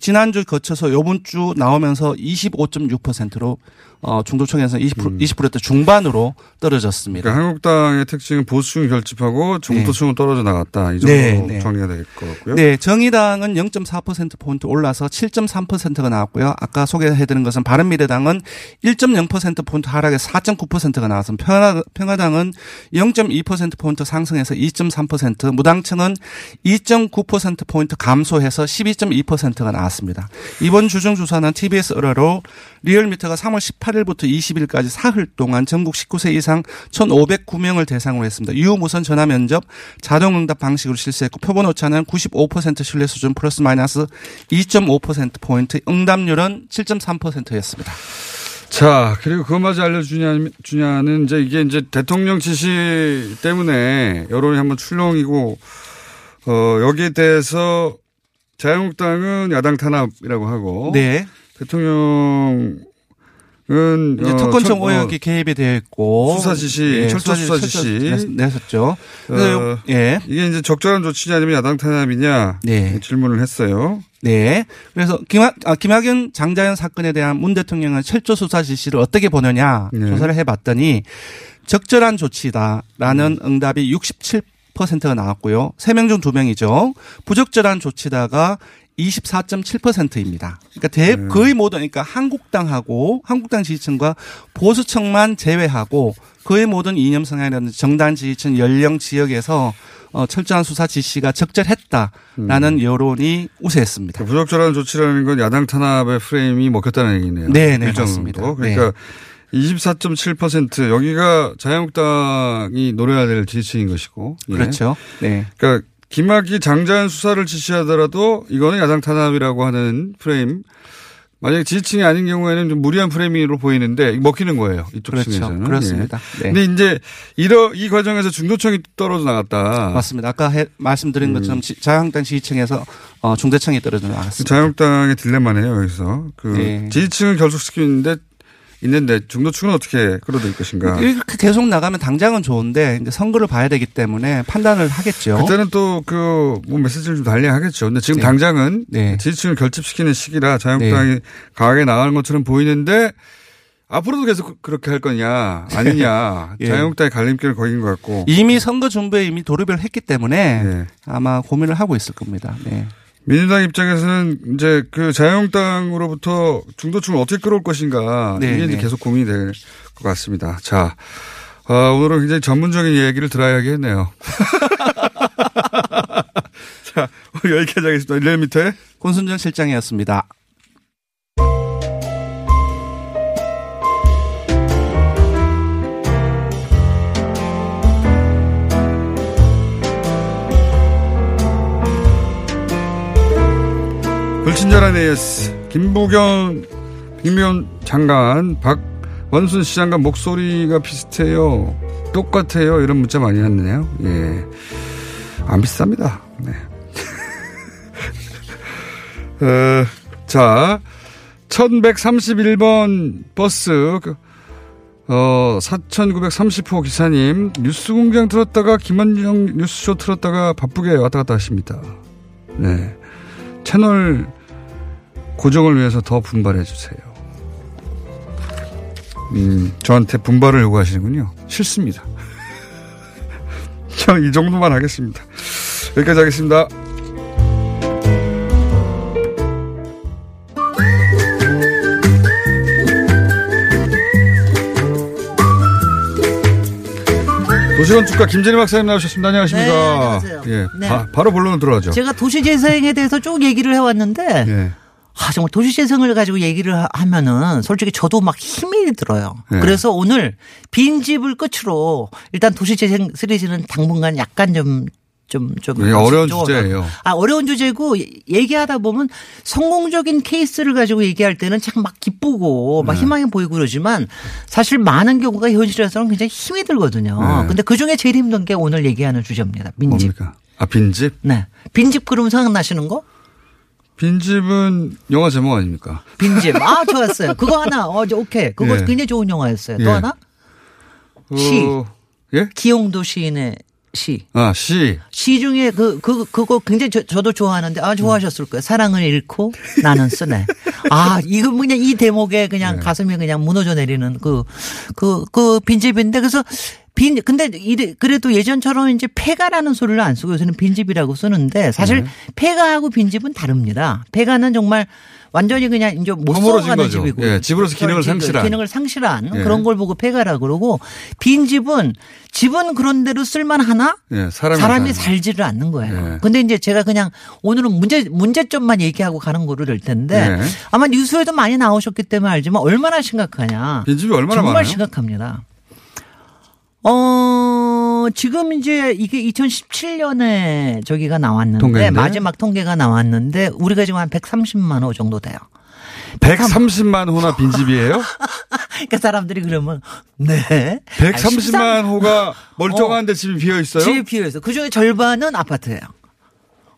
Speaker 7: 지난주 거쳐서 요번 주 나오면서 25.6%로 어, 중도층에서 20%, 20%대 중반으로 떨어졌습니다.
Speaker 1: 음. 그러니까 한국당의 특징은 보수층이 결집하고 중도층은 떨어져 나갔다. 이 정도로
Speaker 7: 네, 네.
Speaker 1: 정리가 될 것 같고요.
Speaker 7: 네, 정의당은 0.4%포인트 올라서 7.3%가 나왔고요. 아까 소개해드린 것은 바른미래당은 1.0%포인트 하락해서 4.9%가 나왔습니다. 평화, 평화당은 0.2%포인트 상승해서 2.3%, 무당층은 2.9%포인트 감소해서 12.2%가 나왔습니다. 이번 주중 조사는 TBS 의뢰로 리얼미터가 3월 18 일부터 20일까지 사흘 동안 전국 19세 이상 1,509명을 대상으로 했습니다. 유무선 전화 면접 자동응답 방식으로 실시했고 표본 오차는 95% 신뢰 수준 플러스 마이너스 2.5%포인트 응답률은 7.3%였습니다.
Speaker 1: 자, 그리고 그것마저 알려주냐, 주냐는 이제 이게 이제 대통령 지시 때문에 여론이 한번 출렁이고, 어, 여기에 대해서 자유한국당은 야당 탄압이라고 하고.
Speaker 7: 네.
Speaker 1: 대통령 은
Speaker 7: 이제
Speaker 1: 어,
Speaker 7: 특권청
Speaker 1: 천-
Speaker 7: 의혹이 개입이 되어 있고
Speaker 1: 수사 지시, 철저 수사 지시.
Speaker 7: 냈- 냈었죠.
Speaker 1: 어,
Speaker 7: 예.
Speaker 1: 이게 이제 적절한 조치냐 아니면 야당 탄압이냐
Speaker 7: 네.
Speaker 1: 질문을 했어요.
Speaker 7: 네. 그래서 김학, 아, 김학연 장자연 사건에 대한 문 대통령은 철저 수사 지시를 어떻게 보느냐
Speaker 1: 네.
Speaker 7: 조사를 해봤더니 적절한 조치다라는 응답이 67%가 나왔고요. 3명 중 2명이죠. 부적절한 조치다가 24.7%입니다. 그러니까 대,
Speaker 1: 네.
Speaker 7: 거의 모든, 그러니까 한국당하고 한국당 지지층과 보수층만 제외하고 거의 모든 이념 성향이라든지 정당 지지층 연령 지역에서 어, 철저한 수사 지시가 적절했다라는 여론이 우세했습니다.
Speaker 1: 그 부적절한 조치라는 건 야당 탄압의 프레임이 먹혔다는 얘기네요.
Speaker 7: 네, 네, 맞습니다.
Speaker 1: 정도. 그러니까 24.7% 여기가 자유한국당이 노려야 될 지지층인 것이고. 예.
Speaker 7: 그렇죠. 네.
Speaker 1: 그러니까 김학의 장자연 수사를 지시하더라도 이거는 야당 탄압이라고 하는 프레임. 만약에 지지층이 아닌 경우에는 좀 무리한 프레임으로 보이는데 먹히는 거예요. 이쪽
Speaker 7: 그렇죠.
Speaker 1: 층에서는.
Speaker 7: 그렇습니다.
Speaker 1: 예.
Speaker 7: 네.
Speaker 1: 근데 이제 이러 이 과정에서 중도층이 떨어져 나갔다.
Speaker 7: 맞습니다. 아까 해- 말씀드린 것처럼 지- 자유한국당 지지층에서 어, 중대층이 떨어져 나갔습니다.
Speaker 1: 자유한국당의 딜레마네요. 여기서 그
Speaker 7: 네.
Speaker 1: 지지층을 결속시키는데 있는데 중도층은 어떻게 끌어들일 것인가.
Speaker 7: 이렇게 계속 나가면 당장은 좋은데 이제 선거를 봐야 되기 때문에 판단을 하겠죠.
Speaker 1: 그때는 또 그 뭐 메시지를 좀 달리 하겠죠. 근데 지금
Speaker 7: 네.
Speaker 1: 당장은
Speaker 7: 네.
Speaker 1: 지지층을 결집시키는 시기라 자유한국당이 강하게 나가는 것처럼 보이는데 앞으로도 계속 그렇게 할 거냐 아니냐
Speaker 7: 예.
Speaker 1: 자유한국당의 갈림길을 거긴 것 같고
Speaker 7: 이미 선거 준비에 이미 돌입을 했기 때문에
Speaker 1: 네.
Speaker 7: 아마 고민을 하고 있을 겁니다. 네.
Speaker 1: 민주당 입장에서는 이제 그 자유한국당으로부터 중도층을 어떻게 끌어올 것인가
Speaker 7: 네,
Speaker 1: 이게
Speaker 7: 네.
Speaker 1: 계속 고민이 될 것 같습니다. 자 어, 오늘은 굉장히 전문적인 얘기를 들어야겠네요. 자 오늘 여기까지 하겠습니다. 일레미터의
Speaker 7: 권순정 실장이었습니다.
Speaker 1: 불친절한 AS 김부경 김미연 장관 박원순 시장과 목소리가 비슷해요. 똑같아요. 이런 문자 많이 왔네요. 예. 안 비슷합니다. 네. 어, 자, 1131번 버스, 그, 어, 4930호 기사님, 뉴스 공장 틀었다가 김한정 뉴스쇼 틀었다가 바쁘게 왔다 갔다 하십니다. 네. 채널 고정을 위해서 더 분발해 주세요. 음, 저한테 분발을 요구하시는군요. 싫습니다. 저이 정도만 하겠습니다. 여기까지 하겠습니다. 도시건축가 김진희 박사님 나오셨습니다. 안녕하십니까.
Speaker 8: 네, 안녕하세요.
Speaker 1: 예,
Speaker 8: 네.
Speaker 1: 바, 바로 본론으로 들어가죠.
Speaker 8: 제가 도시재생에 대해서 쭉 얘기를 해왔는데
Speaker 1: 예.
Speaker 8: 아, 정말 도시재생을 가지고 얘기를 하- 하면은 솔직히 저도 막 힘이 들어요.
Speaker 1: 네.
Speaker 8: 그래서 오늘 빈집을 끝으로 일단 도시재생 시리즈는 당분간 약간 좀 좀, 좀.
Speaker 1: 네, 어려운
Speaker 8: 좀-
Speaker 1: 주제예요.
Speaker 8: 아, 어려운 주제고 얘- 얘기하다 보면 성공적인 케이스를 가지고 얘기할 때는 참 막 기쁘고 막
Speaker 1: 네.
Speaker 8: 희망이 보이고 그러지만 사실 많은 경우가 현실에서는 굉장히 힘이 들거든요.
Speaker 1: 네.
Speaker 8: 근데 그 중에 제일 힘든 게 오늘 얘기하는 주제입니다. 빈집.
Speaker 1: 뭡니까? 아, 빈집?
Speaker 8: 네. 빈집 그러면 생각나시는 거?
Speaker 1: 빈집은 영화 제목 아닙니까?
Speaker 8: 빈집. 아, 좋았어요. 그거 하나. 어, 저 오케이. 그거
Speaker 1: 예.
Speaker 8: 굉장히 좋은 영화였어요. 또
Speaker 1: 예.
Speaker 8: 하나? 시.
Speaker 1: 어, 예?
Speaker 8: 기용도 시인의 시.
Speaker 1: 아, 시.
Speaker 8: 시 중에 그, 그, 그거 굉장히 저, 저도 좋아하는데, 아, 좋아하셨을 거예요. 사랑을 잃고 나는 쓰네. 아, 이거 그냥 이 대목에 그냥
Speaker 1: 네.
Speaker 8: 가슴이 그냥 무너져 내리는 그, 그, 그 빈집인데, 그래서 빈, 근데 이래, 그래도 예전처럼 이제 폐가라는 소리를 안 쓰고 요새는 빈집이라고 쓰는데, 사실
Speaker 1: 네.
Speaker 8: 폐가하고 빈집은 다릅니다. 폐가는 정말 완전히 그냥 이제 못 써가는. 집이고.
Speaker 1: 예, 집으로서 기능을. 상실한.
Speaker 8: 기능을 상실한
Speaker 1: 예.
Speaker 8: 그런 걸 보고 폐가라 그러고 빈 집은 집은 그런 대로 쓸만하나
Speaker 1: 예, 사람이,
Speaker 8: 사람이. 살지를 않는 거예요.
Speaker 1: 예.
Speaker 8: 근데 이제 제가 그냥 오늘은 문제 문제점만 얘기하고 가는 거로 될 텐데
Speaker 1: 예.
Speaker 8: 아마 뉴스에도 많이 나오셨기 때문에 알지만 얼마나 심각하냐.
Speaker 1: 빈집이 얼마나
Speaker 8: 정말
Speaker 1: 많아요?
Speaker 8: 심각합니다. 어, 지금 이제 이게 2017년에 저기가 나왔는데
Speaker 1: 통계인데?
Speaker 8: 마지막 통계가 나왔는데 우리가 지금 한 130만 호 정도 돼요.
Speaker 1: 130만 호나 빈집이에요?
Speaker 8: 그러니까 사람들이 그러면 네.
Speaker 1: 130만 호가 멀쩡한데 집이 비어 있어요?
Speaker 8: 집이 비어 있어. 그 중에 절반은 아파트예요.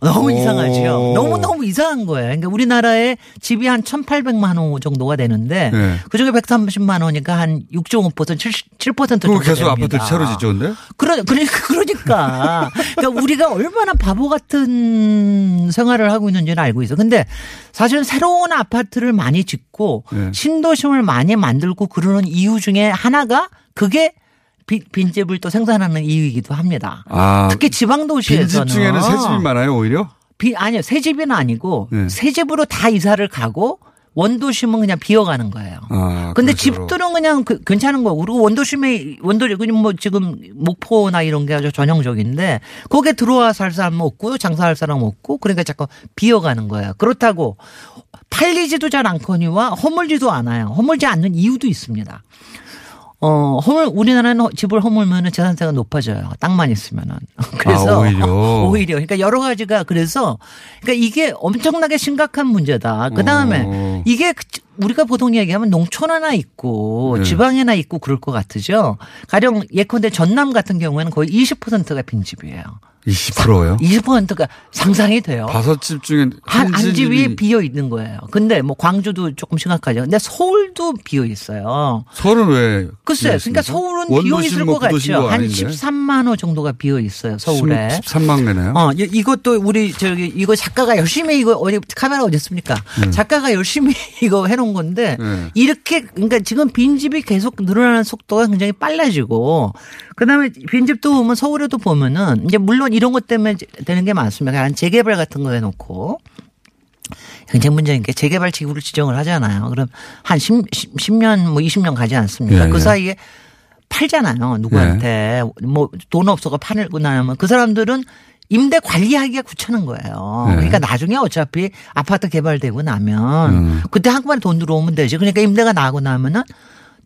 Speaker 8: 너무
Speaker 1: 오.
Speaker 8: 이상하죠. 너무너무 이상한 거예요. 그러니까 우리나라에 집이 한 1,800만 호 정도가 되는데
Speaker 1: 네.
Speaker 8: 그 중에 130만 호니까 한 6.5% 7, 7% 정도
Speaker 1: 그거 계속
Speaker 8: 됩니다.
Speaker 1: 아파트 새로 짓죠, 근데?
Speaker 8: 그러, 그러니까, 그러니까. 그러니까 우리가 얼마나 바보 같은 생활을 하고 있는지는 알고 있어. 근데 사실은 새로운 아파트를 많이 짓고
Speaker 1: 네.
Speaker 8: 신도심을 많이 만들고 그러는 이유 중에 하나가 그게 빈- 빈집을 또 생산하는 이유이기도 합니다.
Speaker 1: 아,
Speaker 8: 특히 지방 도시에서는
Speaker 1: 빈집 중에는 새 집이 많아요, 오히려?
Speaker 8: 비, 아니요 새 집은 아니고
Speaker 1: 네.
Speaker 8: 새 집으로 다 이사를 가고 원도심은 그냥 비어가는 거예요.
Speaker 1: 아,
Speaker 8: 근데
Speaker 1: 그런 식으로.
Speaker 8: 집들은 그냥 그- 괜찮은 거고 그리고 원도심에 원도심 뭐 지금 목포나 이런 게 아주 전형적인데 거기에 들어와 살 사람 없고 장사할 사람 없고 그러니까 자꾸 비어가는 거예요. 그렇다고 팔리지도 잘 않거니와 허물지도 않아요. 허물지 않는 이유도 있습니다. 어, 허물, 우리나라는 허- 집을 허물면은 재산세가 높아져요. 땅만 있으면은. 그래서.
Speaker 1: 아, 오히려.
Speaker 8: 오히려. 그러니까 여러 가지가 그래서 그러니까 이게 엄청나게 심각한 문제다. 그 다음에
Speaker 1: 어.
Speaker 8: 이게 그- 우리가 보통 얘기하면 농촌 하나 있고
Speaker 1: 네.
Speaker 8: 지방에 나 있고 그럴 것 같으죠. 가령 예컨대 전남 같은 경우에는 거의 20%가 빈집이에요.
Speaker 1: 20%요?
Speaker 8: 20%가 상상이 돼요.
Speaker 1: 다섯 집 중에
Speaker 8: 한, 한한 집이
Speaker 1: 집이
Speaker 8: 비어 있는 거예요. 근데 뭐 광주도 조금 심각하죠. 근데 서울도 비어 있어요.
Speaker 1: 서울은 왜?
Speaker 8: 글쎄? 그러니까 서울은 비어 있을 뭐것 같죠. 거한
Speaker 1: 아닌데?
Speaker 8: 13만 호 정도가 비어 있어요. 서울에.
Speaker 1: 13만 개네요.
Speaker 8: 어, 이- 이것도 우리 저기 이거 작가가 열심히 이거 어디 카메라 어디 있습니까?
Speaker 1: 네.
Speaker 8: 작가가 열심히 이거 해놓은 건데
Speaker 1: 네.
Speaker 8: 이렇게 그러니까 지금 빈 집이 계속 늘어나는 속도가 굉장히 빨라지고 그다음에 빈 집도 보면 서울에도 보면은 이제 물론 이런 것 때문에 되는 게 많습니다. 한 재개발 같은 거 해놓고 문제인 게 재개발 지구를 지정을 하잖아요. 그럼 한 10, 10 년 뭐 20년 가지 않습니까?
Speaker 1: 예,
Speaker 8: 그
Speaker 1: 예.
Speaker 8: 사이에 팔잖아요. 누구한테 뭐돈 없어가 팔고 나면 그 사람들은 임대 관리하기가 귀찮은 거예요.
Speaker 1: 네.
Speaker 8: 그러니까 나중에 어차피 아파트 개발되고 나면
Speaker 1: 음.
Speaker 8: 그때 한꺼번에 돈 들어오면 되지. 그러니까 임대가 나고 나면은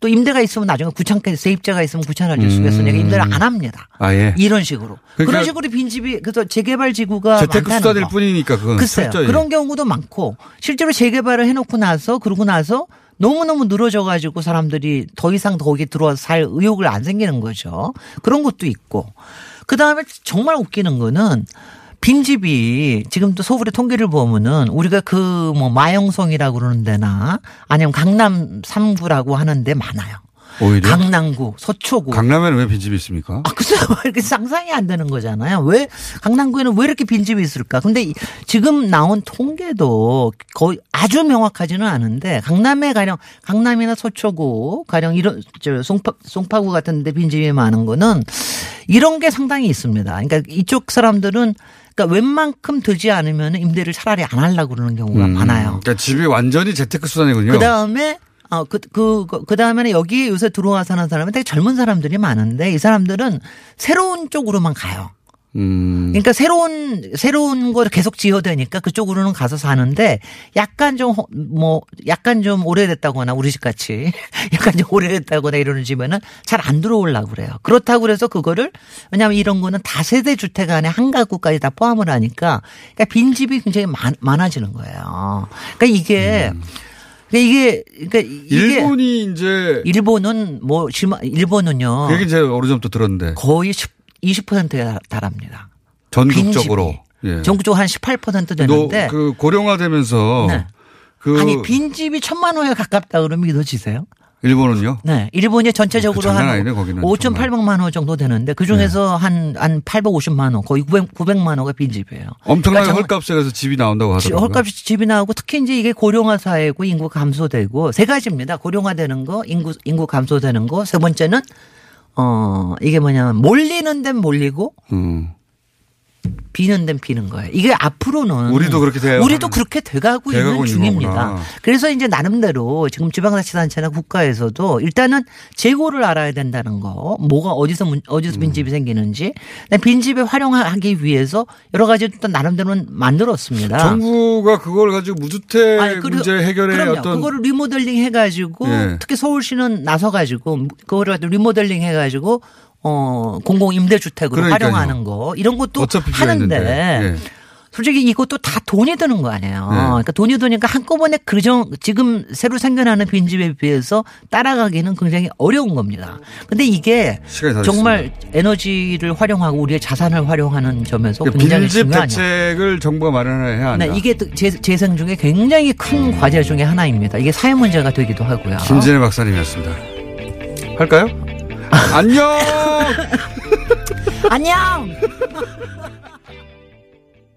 Speaker 8: 또 임대가 있으면 나중에 귀찮게 세입자가 있으면 귀찮아질 수가 있으니까 임대를 안 합니다.
Speaker 1: 아 예.
Speaker 8: 이런 식으로.
Speaker 1: 그러니까
Speaker 8: 그런 식으로 빈집이 그래서 재개발 지구가
Speaker 1: 재테크
Speaker 8: 많다는
Speaker 1: 수단일
Speaker 8: 거.
Speaker 1: 뿐이니까 그건
Speaker 8: 글쎄요.
Speaker 1: 철저히.
Speaker 8: 그런 경우도 많고 실제로 재개발을 해놓고 나서 그러고 나서 너무너무 늘어져 가지고 사람들이 더 이상 거기에 들어와서 살 의욕을 안 생기는 거죠. 그런 것도 있고. 그 다음에 정말 웃기는 거는 빈집이 지금 또 서울의 통계를 보면은 우리가 그 뭐 마영성이라고 그러는 데나 아니면 강남 3구라고 하는 데 많아요.
Speaker 1: 오히려
Speaker 8: 강남구, 서초구.
Speaker 1: 강남에는 왜 빈집이 있습니까?
Speaker 8: 아, 글쎄요. 이렇게 상상이 안 되는 거잖아요. 왜, 강남구에는 왜 이렇게 빈집이 있을까? 근데 이- 지금 나온 통계도 거의 아주 명확하지는 않은데, 강남에 가령, 강남이나 서초구, 가령 이런, 저, 송파, 송파구 같은 데 빈집이 많은 거는 이런 게 상당히 있습니다. 그러니까 이쪽 사람들은 그러니까 웬만큼 되지 않으면 임대를 차라리 안 하려고 그러는 경우가
Speaker 1: 음,
Speaker 8: 많아요.
Speaker 1: 그러니까 집이 완전히 재테크 수단이군요.
Speaker 8: 그 다음에 어, 그, 그, 그, 그 다음에는 여기 요새 들어와 사는 사람은 되게 젊은 사람들이 많은데 이 사람들은 새로운 쪽으로만 가요.
Speaker 1: 음.
Speaker 8: 그러니까 새로운, 새로운 걸 계속 지어대니까 그쪽으로는 가서 사는데 약간 좀, 허- 뭐, 약간 좀 오래됐다거나 우리 집 같이 약간 좀 오래됐다거나 이러는 집에는 잘 안 들어오려고 그래요. 그렇다고 그래서 그거를 왜냐하면 이런 거는 다세대 주택 안에 한 가구까지 다 포함을 하니까 그러니까 빈 집이 굉장히 많, 많아지는 거예요. 그러니까 이게 그러니까 이게 그러니까 이게
Speaker 1: 음. 일본이 이제
Speaker 8: 일본은 뭐 심하- 일본은요
Speaker 1: 그 얘기 제가 오래전부터 들었는데
Speaker 8: 거의 10, 20%에 달합니다.
Speaker 1: 전국적으로 예.
Speaker 8: 전국적으로 한 18% 되는데
Speaker 1: 노- 그 고령화되면서
Speaker 8: 네.
Speaker 1: 그
Speaker 8: 아니 빈집이 천만 호에 가깝다 그러면 믿어지세요?
Speaker 1: 일본은요?
Speaker 8: 네. 일본이 전체적으로
Speaker 1: 그 장난
Speaker 8: 한
Speaker 1: 아니네, 거기는
Speaker 8: 5,800만 호 정도 되는데 그 중에서 한, 한 850만 호 거의 900, 900만 호가 빈집이에요.
Speaker 1: 엄청나게
Speaker 8: 그러니까
Speaker 1: 헐값에 가서 집이 나온다고
Speaker 8: 지-
Speaker 1: 하더라고요.
Speaker 8: 헐값이 집이 나오고 특히 이제 이게 고령화 사회고 인구 감소되고 세 가지입니다. 고령화되는 거, 인구 인구 감소되는 거, 세 번째는 어 이게 뭐냐면 몰리는 데는 몰리고
Speaker 1: 음.
Speaker 8: 비는 데는 비는 거예요. 이게 앞으로는
Speaker 1: 우리도 그렇게 돼요.
Speaker 8: 우리도 그렇게 돼가고 있는 중입니다.
Speaker 1: 거구나.
Speaker 8: 그래서 이제 나름대로 지금 지방자치단체나 국가에서도 일단은 재고를 알아야 된다는 거, 뭐가 어디서 문-
Speaker 1: 음.
Speaker 8: 어디서 빈집이 생기는지, 근데 빈집에 활용하기 위해서 여러 가지 또 나름대로는 만들었습니다.
Speaker 1: 정부가 그걸 가지고 무주택
Speaker 8: 아니, 그리고-
Speaker 1: 문제 해결에
Speaker 8: 그럼요.
Speaker 1: 어떤
Speaker 8: 그거를 리모델링 해가지고
Speaker 1: 예.
Speaker 8: 특히 서울시는 나서가지고 그거를 가지고 리모델링 해가지고 어 공공 임대주택으로
Speaker 1: 그러니까요.
Speaker 8: 활용하는 거 이런 것도 하는데.
Speaker 1: 예.
Speaker 8: 솔직히 이것도 다 돈이 드는 거 아니에요.
Speaker 1: 네.
Speaker 8: 그러니까 돈이 드니까 한꺼번에 그정 지금 새로 생겨나는 빈집에 비해서 따라가기는 굉장히 어려운 겁니다. 근데 이게 정말 에너지를 활용하고 우리의 자산을 활용하는 점에서 굉장히
Speaker 1: 그러니까 빈집
Speaker 8: 중요한
Speaker 1: 대책을 정부가 마련해야 한다.
Speaker 8: 네, 이게 재생 중에 굉장히 큰 과제 중에 하나입니다. 이게 사회 문제가 되기도 하고요.
Speaker 1: 김진애 박사님이었습니다. 할까요? 안녕.
Speaker 8: 안녕.